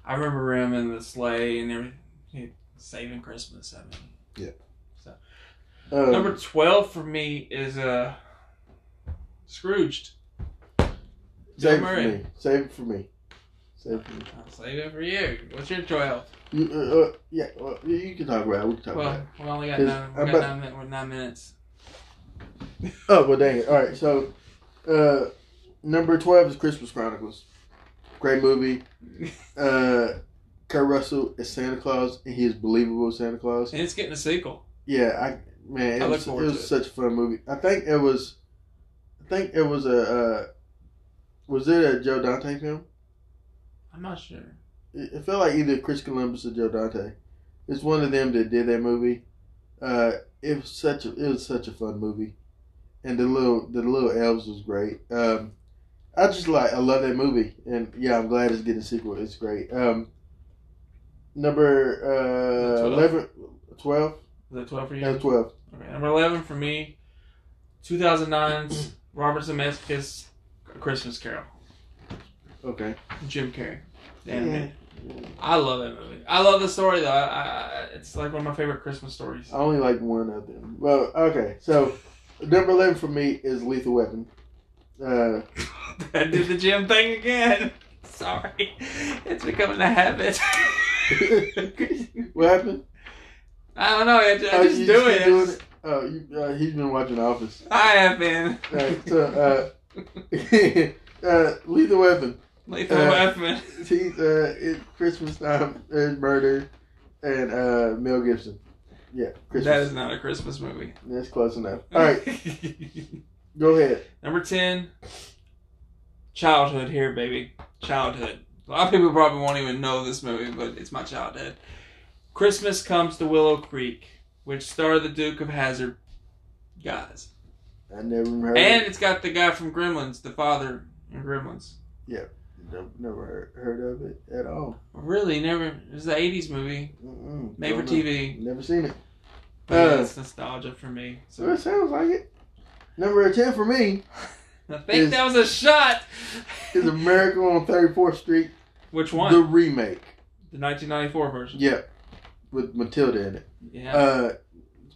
[SPEAKER 1] I remember him in the sleigh and everything, saving Christmas. I mean,
[SPEAKER 2] Um,
[SPEAKER 1] number twelve for me is uh, Scrooged.
[SPEAKER 2] Save it for me. Save it for me. Save it for me.
[SPEAKER 1] I'll save it for you. What's your twelve?
[SPEAKER 2] You, uh, uh, yeah, well, you- can talk about it. We can talk
[SPEAKER 1] Well,
[SPEAKER 2] about it.
[SPEAKER 1] we only got nine. We got
[SPEAKER 2] about-
[SPEAKER 1] nine, nine minutes.
[SPEAKER 2] Oh, well, dang it. All right, so uh, number 12 is Christmas Chronicles. Great movie. Uh, Kurt Russell is Santa Claus, and he is believable Santa Claus.
[SPEAKER 1] And it's getting a sequel.
[SPEAKER 2] Yeah, I man, it
[SPEAKER 1] I
[SPEAKER 2] was, it was
[SPEAKER 1] it.
[SPEAKER 2] such a fun movie. I think it was, I think it was a, uh, was it a Joe Dante film?
[SPEAKER 1] I'm not sure.
[SPEAKER 2] It, it felt like either Chris Columbus or Joe Dante. It's one of them that did that movie. Uh, it was such a it was such a fun movie, and the little the little elves was great. Um, I just like I love that movie, and yeah, I'm glad it's getting a sequel. It's great. Um, number uh,
[SPEAKER 1] 12?
[SPEAKER 2] 11, 12?
[SPEAKER 1] Is that twelve for you?
[SPEAKER 2] Yeah, twelve.
[SPEAKER 1] Okay, number 11 for me, 2009's Robert Zemeckis A Christmas Carol.
[SPEAKER 2] Okay.
[SPEAKER 1] Jim Carrey. animated. I love that movie. I love the story though. I, I, it's like one of my favorite Christmas stories.
[SPEAKER 2] I only like one of them. Well, okay. So number eleven for me is Lethal Weapon. Uh,
[SPEAKER 1] I did the Jim thing again. Sorry, it's becoming a habit.
[SPEAKER 2] what happened?
[SPEAKER 1] I don't know. I just, I
[SPEAKER 2] Oh,
[SPEAKER 1] just do
[SPEAKER 2] keep
[SPEAKER 1] it.
[SPEAKER 2] doing it? Oh, you, uh, he's been watching Office.
[SPEAKER 1] I have been.
[SPEAKER 2] Right, so, uh, uh, Lethal Weapon.
[SPEAKER 1] Lethal
[SPEAKER 2] Uh,
[SPEAKER 1] Weapon.
[SPEAKER 2] He's uh, it's Christmas time. There's murder, and uh, Mel Gibson. Yeah, Christmas.
[SPEAKER 1] That is not a Christmas movie.
[SPEAKER 2] That's close enough. All right, go ahead.
[SPEAKER 1] Number 10, childhood here, baby. Childhood. A lot of people probably won't even know this movie, but it's my childhood. Christmas Comes to Willow Creek, which starred the Duke of Hazzard. Guys.
[SPEAKER 2] I never heard.
[SPEAKER 1] And it's got the guy from Gremlins, the father in Gremlins.
[SPEAKER 2] it. Never, heard, heard of it at all.
[SPEAKER 1] Really, never. It was the 80s movie,
[SPEAKER 2] Mm-mm,
[SPEAKER 1] made for
[SPEAKER 2] know.
[SPEAKER 1] TV.
[SPEAKER 2] Never seen it.
[SPEAKER 1] But yeah,
[SPEAKER 2] Uh,
[SPEAKER 1] it's nostalgia for me.
[SPEAKER 2] So it sounds like it. Number ten for me
[SPEAKER 1] I think
[SPEAKER 2] is-
[SPEAKER 1] that was a shot.
[SPEAKER 2] is A Miracle on 34th Street,
[SPEAKER 1] Which one?
[SPEAKER 2] the remake.
[SPEAKER 1] The, 1994 version.
[SPEAKER 2] Yep, with Matilda in it.
[SPEAKER 1] Yeah,
[SPEAKER 2] Uh,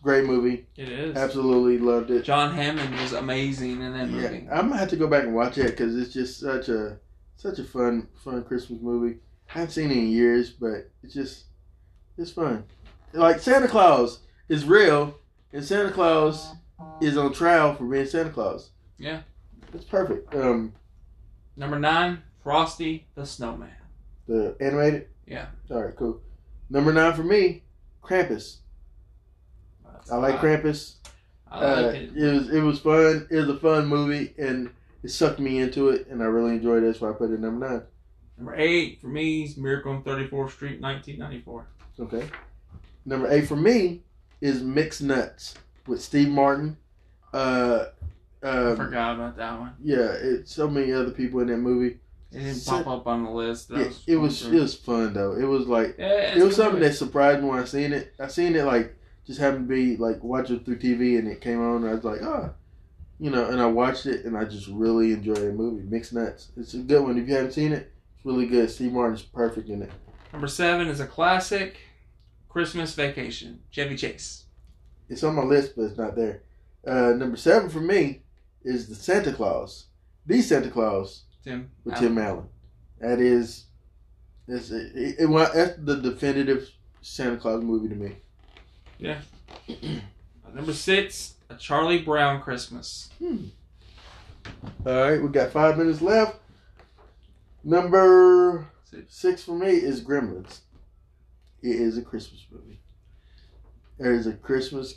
[SPEAKER 2] great movie.
[SPEAKER 1] it is.
[SPEAKER 2] Absolutely loved it.
[SPEAKER 1] John Hammond was amazing in that
[SPEAKER 2] Yeah,
[SPEAKER 1] movie.
[SPEAKER 2] I'm gonna have to go back and watch it because it's just such a such a fun fun Christmas movie. I haven't seen it in years, but it's just it's fun. Like Santa Claus is real, and Santa Claus is on trial for being Santa Claus.
[SPEAKER 1] Yeah.
[SPEAKER 2] it's perfect. Um,
[SPEAKER 1] Number nine, Frosty the Snowman.
[SPEAKER 2] The animated.
[SPEAKER 1] Yeah.
[SPEAKER 2] All right, cool. Number nine for me, Krampus. I like Krampus.
[SPEAKER 1] I
[SPEAKER 2] Uh,
[SPEAKER 1] like it.
[SPEAKER 2] it was it was fun. It was a fun movie, and it sucked me into it, and I really enjoyed it. That's why I put it number nine.
[SPEAKER 1] Number eight for me is Miracle on 34th Street, 1994.
[SPEAKER 2] Okay. Number eight for me is Mixed Nuts with Steve Martin. Uh,
[SPEAKER 1] I
[SPEAKER 2] um,
[SPEAKER 1] forgot about that one.
[SPEAKER 2] yeah, it's so many other people in that movie.
[SPEAKER 1] It didn't
[SPEAKER 2] So-
[SPEAKER 1] pop up on the list. that
[SPEAKER 2] Yeah, it was
[SPEAKER 1] going
[SPEAKER 2] it was fun though. It was like.
[SPEAKER 1] Yeah,
[SPEAKER 2] it was something that surprised me when I seen it. I seen it like just happened to be like watching it through TV and it came on and I was like, ah, you know, and I watched it and I just really enjoyed the movie. Mixed Nuts. It's a good one. If you haven't seen it, it's really good. Steve Martin's perfect in it.
[SPEAKER 1] Number seven is a classic, Christmas Vacation. Chevy Chase.
[SPEAKER 2] It's on my list, but it's not there. Uh, number seven for me is the Santa Claus, the Santa Claus
[SPEAKER 1] Tim.
[SPEAKER 2] with
[SPEAKER 1] Allen.
[SPEAKER 2] Tim Allen. That is, it's, it, it, it, that's the definitive Santa Claus movie to me. Yeah.
[SPEAKER 1] Number six, A Charlie Brown Christmas. Hmm.
[SPEAKER 2] All right, we got five minutes left. Number
[SPEAKER 1] Six.
[SPEAKER 2] six for me is Gremlins. It is a Christmas movie. There is a Christmas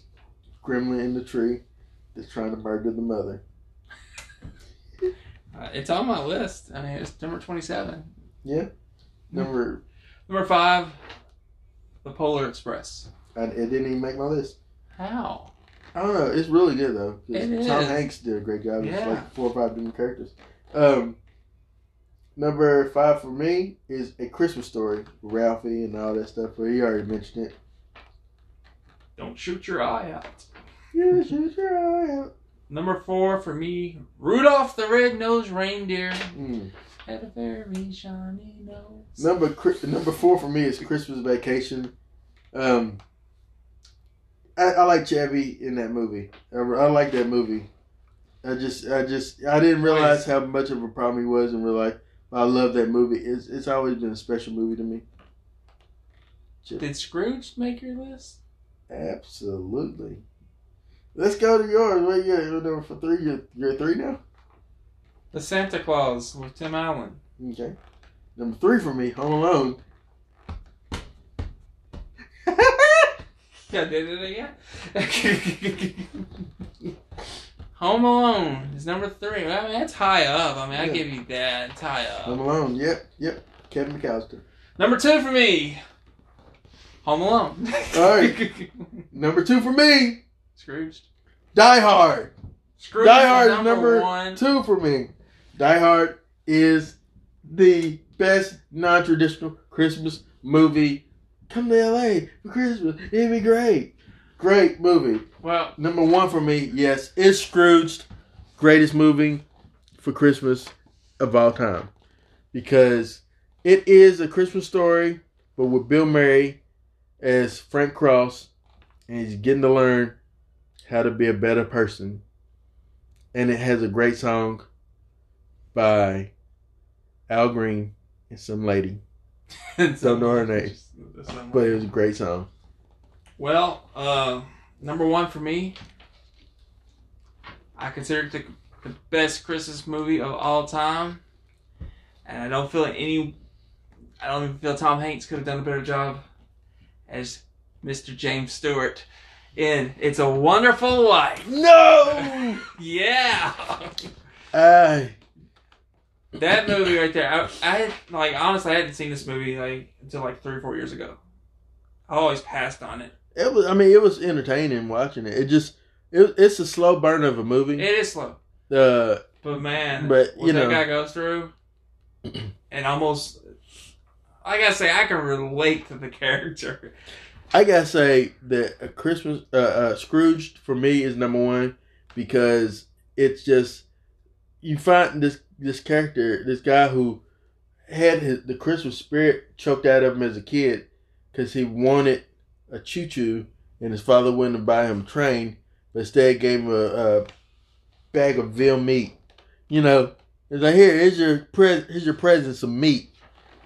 [SPEAKER 2] gremlin in the tree that's trying to murder the mother.
[SPEAKER 1] Uh, it's on my list. I mean, it's number 27. Yeah.
[SPEAKER 2] Number,
[SPEAKER 1] Number five, The Polar Express.
[SPEAKER 2] I, it didn't even make my list.
[SPEAKER 1] How?
[SPEAKER 2] I don't know. It's really good though.
[SPEAKER 1] It
[SPEAKER 2] Tom
[SPEAKER 1] is.
[SPEAKER 2] Hanks did a great job. It's
[SPEAKER 1] Yeah.
[SPEAKER 2] like four or five different characters. Um, number five for me is a Christmas story. Ralphie and all that stuff. But he already mentioned it.
[SPEAKER 1] Don't shoot your eye out.
[SPEAKER 2] Yeah, shoot your eye out.
[SPEAKER 1] Number four for me, Rudolph the Red-Nosed Reindeer
[SPEAKER 2] Mm.
[SPEAKER 1] had a very shiny nose.
[SPEAKER 2] Number number four for me is Christmas Vacation. Um, I, I like Chevy in that movie. I, I like that movie. I just, I just, I didn't realize how much of a problem he was in real life. But I love that movie. It's, it's always been a special movie to me.
[SPEAKER 1] Did Scrooge make your list?
[SPEAKER 2] Absolutely. Let's go to yours. What you got? You're number for three. You're, you're three now.
[SPEAKER 1] The Santa Claus with Tim Allen.
[SPEAKER 2] Okay. Number three for me. Home Alone.
[SPEAKER 1] Yeah, did it again. Home Alone is number three. I mean, that's high up. I mean, I
[SPEAKER 2] Yeah.
[SPEAKER 1] give you that. It's high up.
[SPEAKER 2] Home Alone. Yep. Yep. Kevin McAllister.
[SPEAKER 1] Number two for me. Home Alone.
[SPEAKER 2] All right. Number two for me.
[SPEAKER 1] Scrooge.
[SPEAKER 2] Die Hard.
[SPEAKER 1] Scrooge
[SPEAKER 2] Die Hard is number
[SPEAKER 1] one.
[SPEAKER 2] two for me. Die Hard is the best non-traditional Christmas movie. Come to LA for Christmas. It'd be great. Great movie.
[SPEAKER 1] Well,
[SPEAKER 2] Number one for me, yes, is Scrooged. Greatest movie for Christmas of all time. Because it is a Christmas story, but with Bill Murray as Frank Cross, and he's getting to learn how to be a better person. And it has a great song by Al Green and some lady. Don't know her name. But it was a great song.
[SPEAKER 1] Well, uh, number one for me, I consider it the, the best Christmas movie of all time, and I don't feel like any. I don't even feel Tom Hanks could have done a better job as Mr. James Stewart in "It's a Wonderful Life."
[SPEAKER 2] No!
[SPEAKER 1] Yeah,
[SPEAKER 2] I
[SPEAKER 1] that movie right there. I, I like honestly, I hadn't seen this movie like until like three or four years ago. I always passed on it.
[SPEAKER 2] It was. I mean, it was entertaining watching it. It just. It, it's a slow burn of a movie.
[SPEAKER 1] It is slow.
[SPEAKER 2] Uh,
[SPEAKER 1] But man,
[SPEAKER 2] But,
[SPEAKER 1] what
[SPEAKER 2] you
[SPEAKER 1] that
[SPEAKER 2] know.
[SPEAKER 1] guy goes through, and almost, like I gotta say, I can relate to the character.
[SPEAKER 2] I gotta say that a Christmas uh, uh, Scrooge for me is number one because it's just you find this this character, this guy who had his, the Christmas spirit choked out of him as a kid because he wanted a choo choo and his father wouldn't buy him a train, but instead gave him a, a bag of veal meat. You know, it's like here, here's your pre- here's your present, some meat.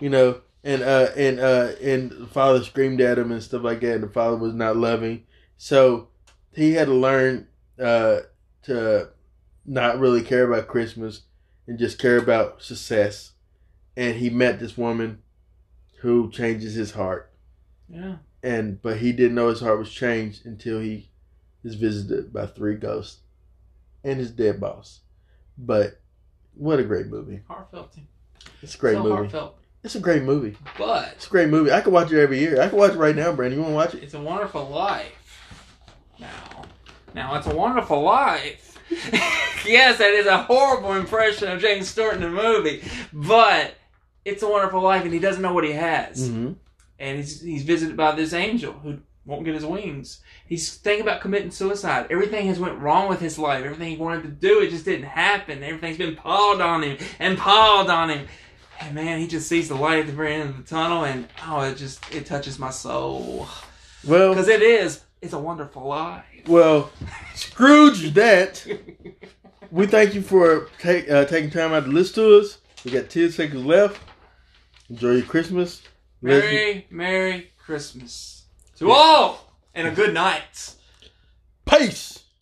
[SPEAKER 2] You know, and uh and uh and the father screamed at him and stuff like that and the father was not loving. So he had to learn uh to not really care about christmas and just care about success. And he met this woman who changes his heart.
[SPEAKER 1] Yeah,
[SPEAKER 2] and but he didn't know his heart was changed until he is visited by three ghosts and his dead boss. But what a great movie.
[SPEAKER 1] Heartfelt.
[SPEAKER 2] it's a great
[SPEAKER 1] so
[SPEAKER 2] movie.
[SPEAKER 1] heartfelt.
[SPEAKER 2] It's a great movie
[SPEAKER 1] But
[SPEAKER 2] it's a great movie. I could watch it every year. I could watch it right now, Brandon. You want to watch it?
[SPEAKER 1] it's a wonderful life. Now, now it's a wonderful life. yes, that is a horrible impression of James Stewart in the movie, but it's a wonderful life, and he doesn't know what he has.
[SPEAKER 2] Mm-hmm.
[SPEAKER 1] and he's he's visited by this angel who won't get his wings. He's thinking about committing suicide. Everything has went wrong with his life. Everything he wanted to do, it just didn't happen. Everything's been pawed on him and pawed on him. And man, he just sees the light at the very end of the tunnel, and oh, it just it touches my soul.
[SPEAKER 2] Well,
[SPEAKER 1] Because it is. It's a wonderful life.
[SPEAKER 2] well, Scrooge that. We thank you for take, uh, taking time out to listen to us. We got 10 seconds left. Enjoy your Christmas.
[SPEAKER 1] Merry, Merry Christmas to all, and a good night.
[SPEAKER 2] Peace.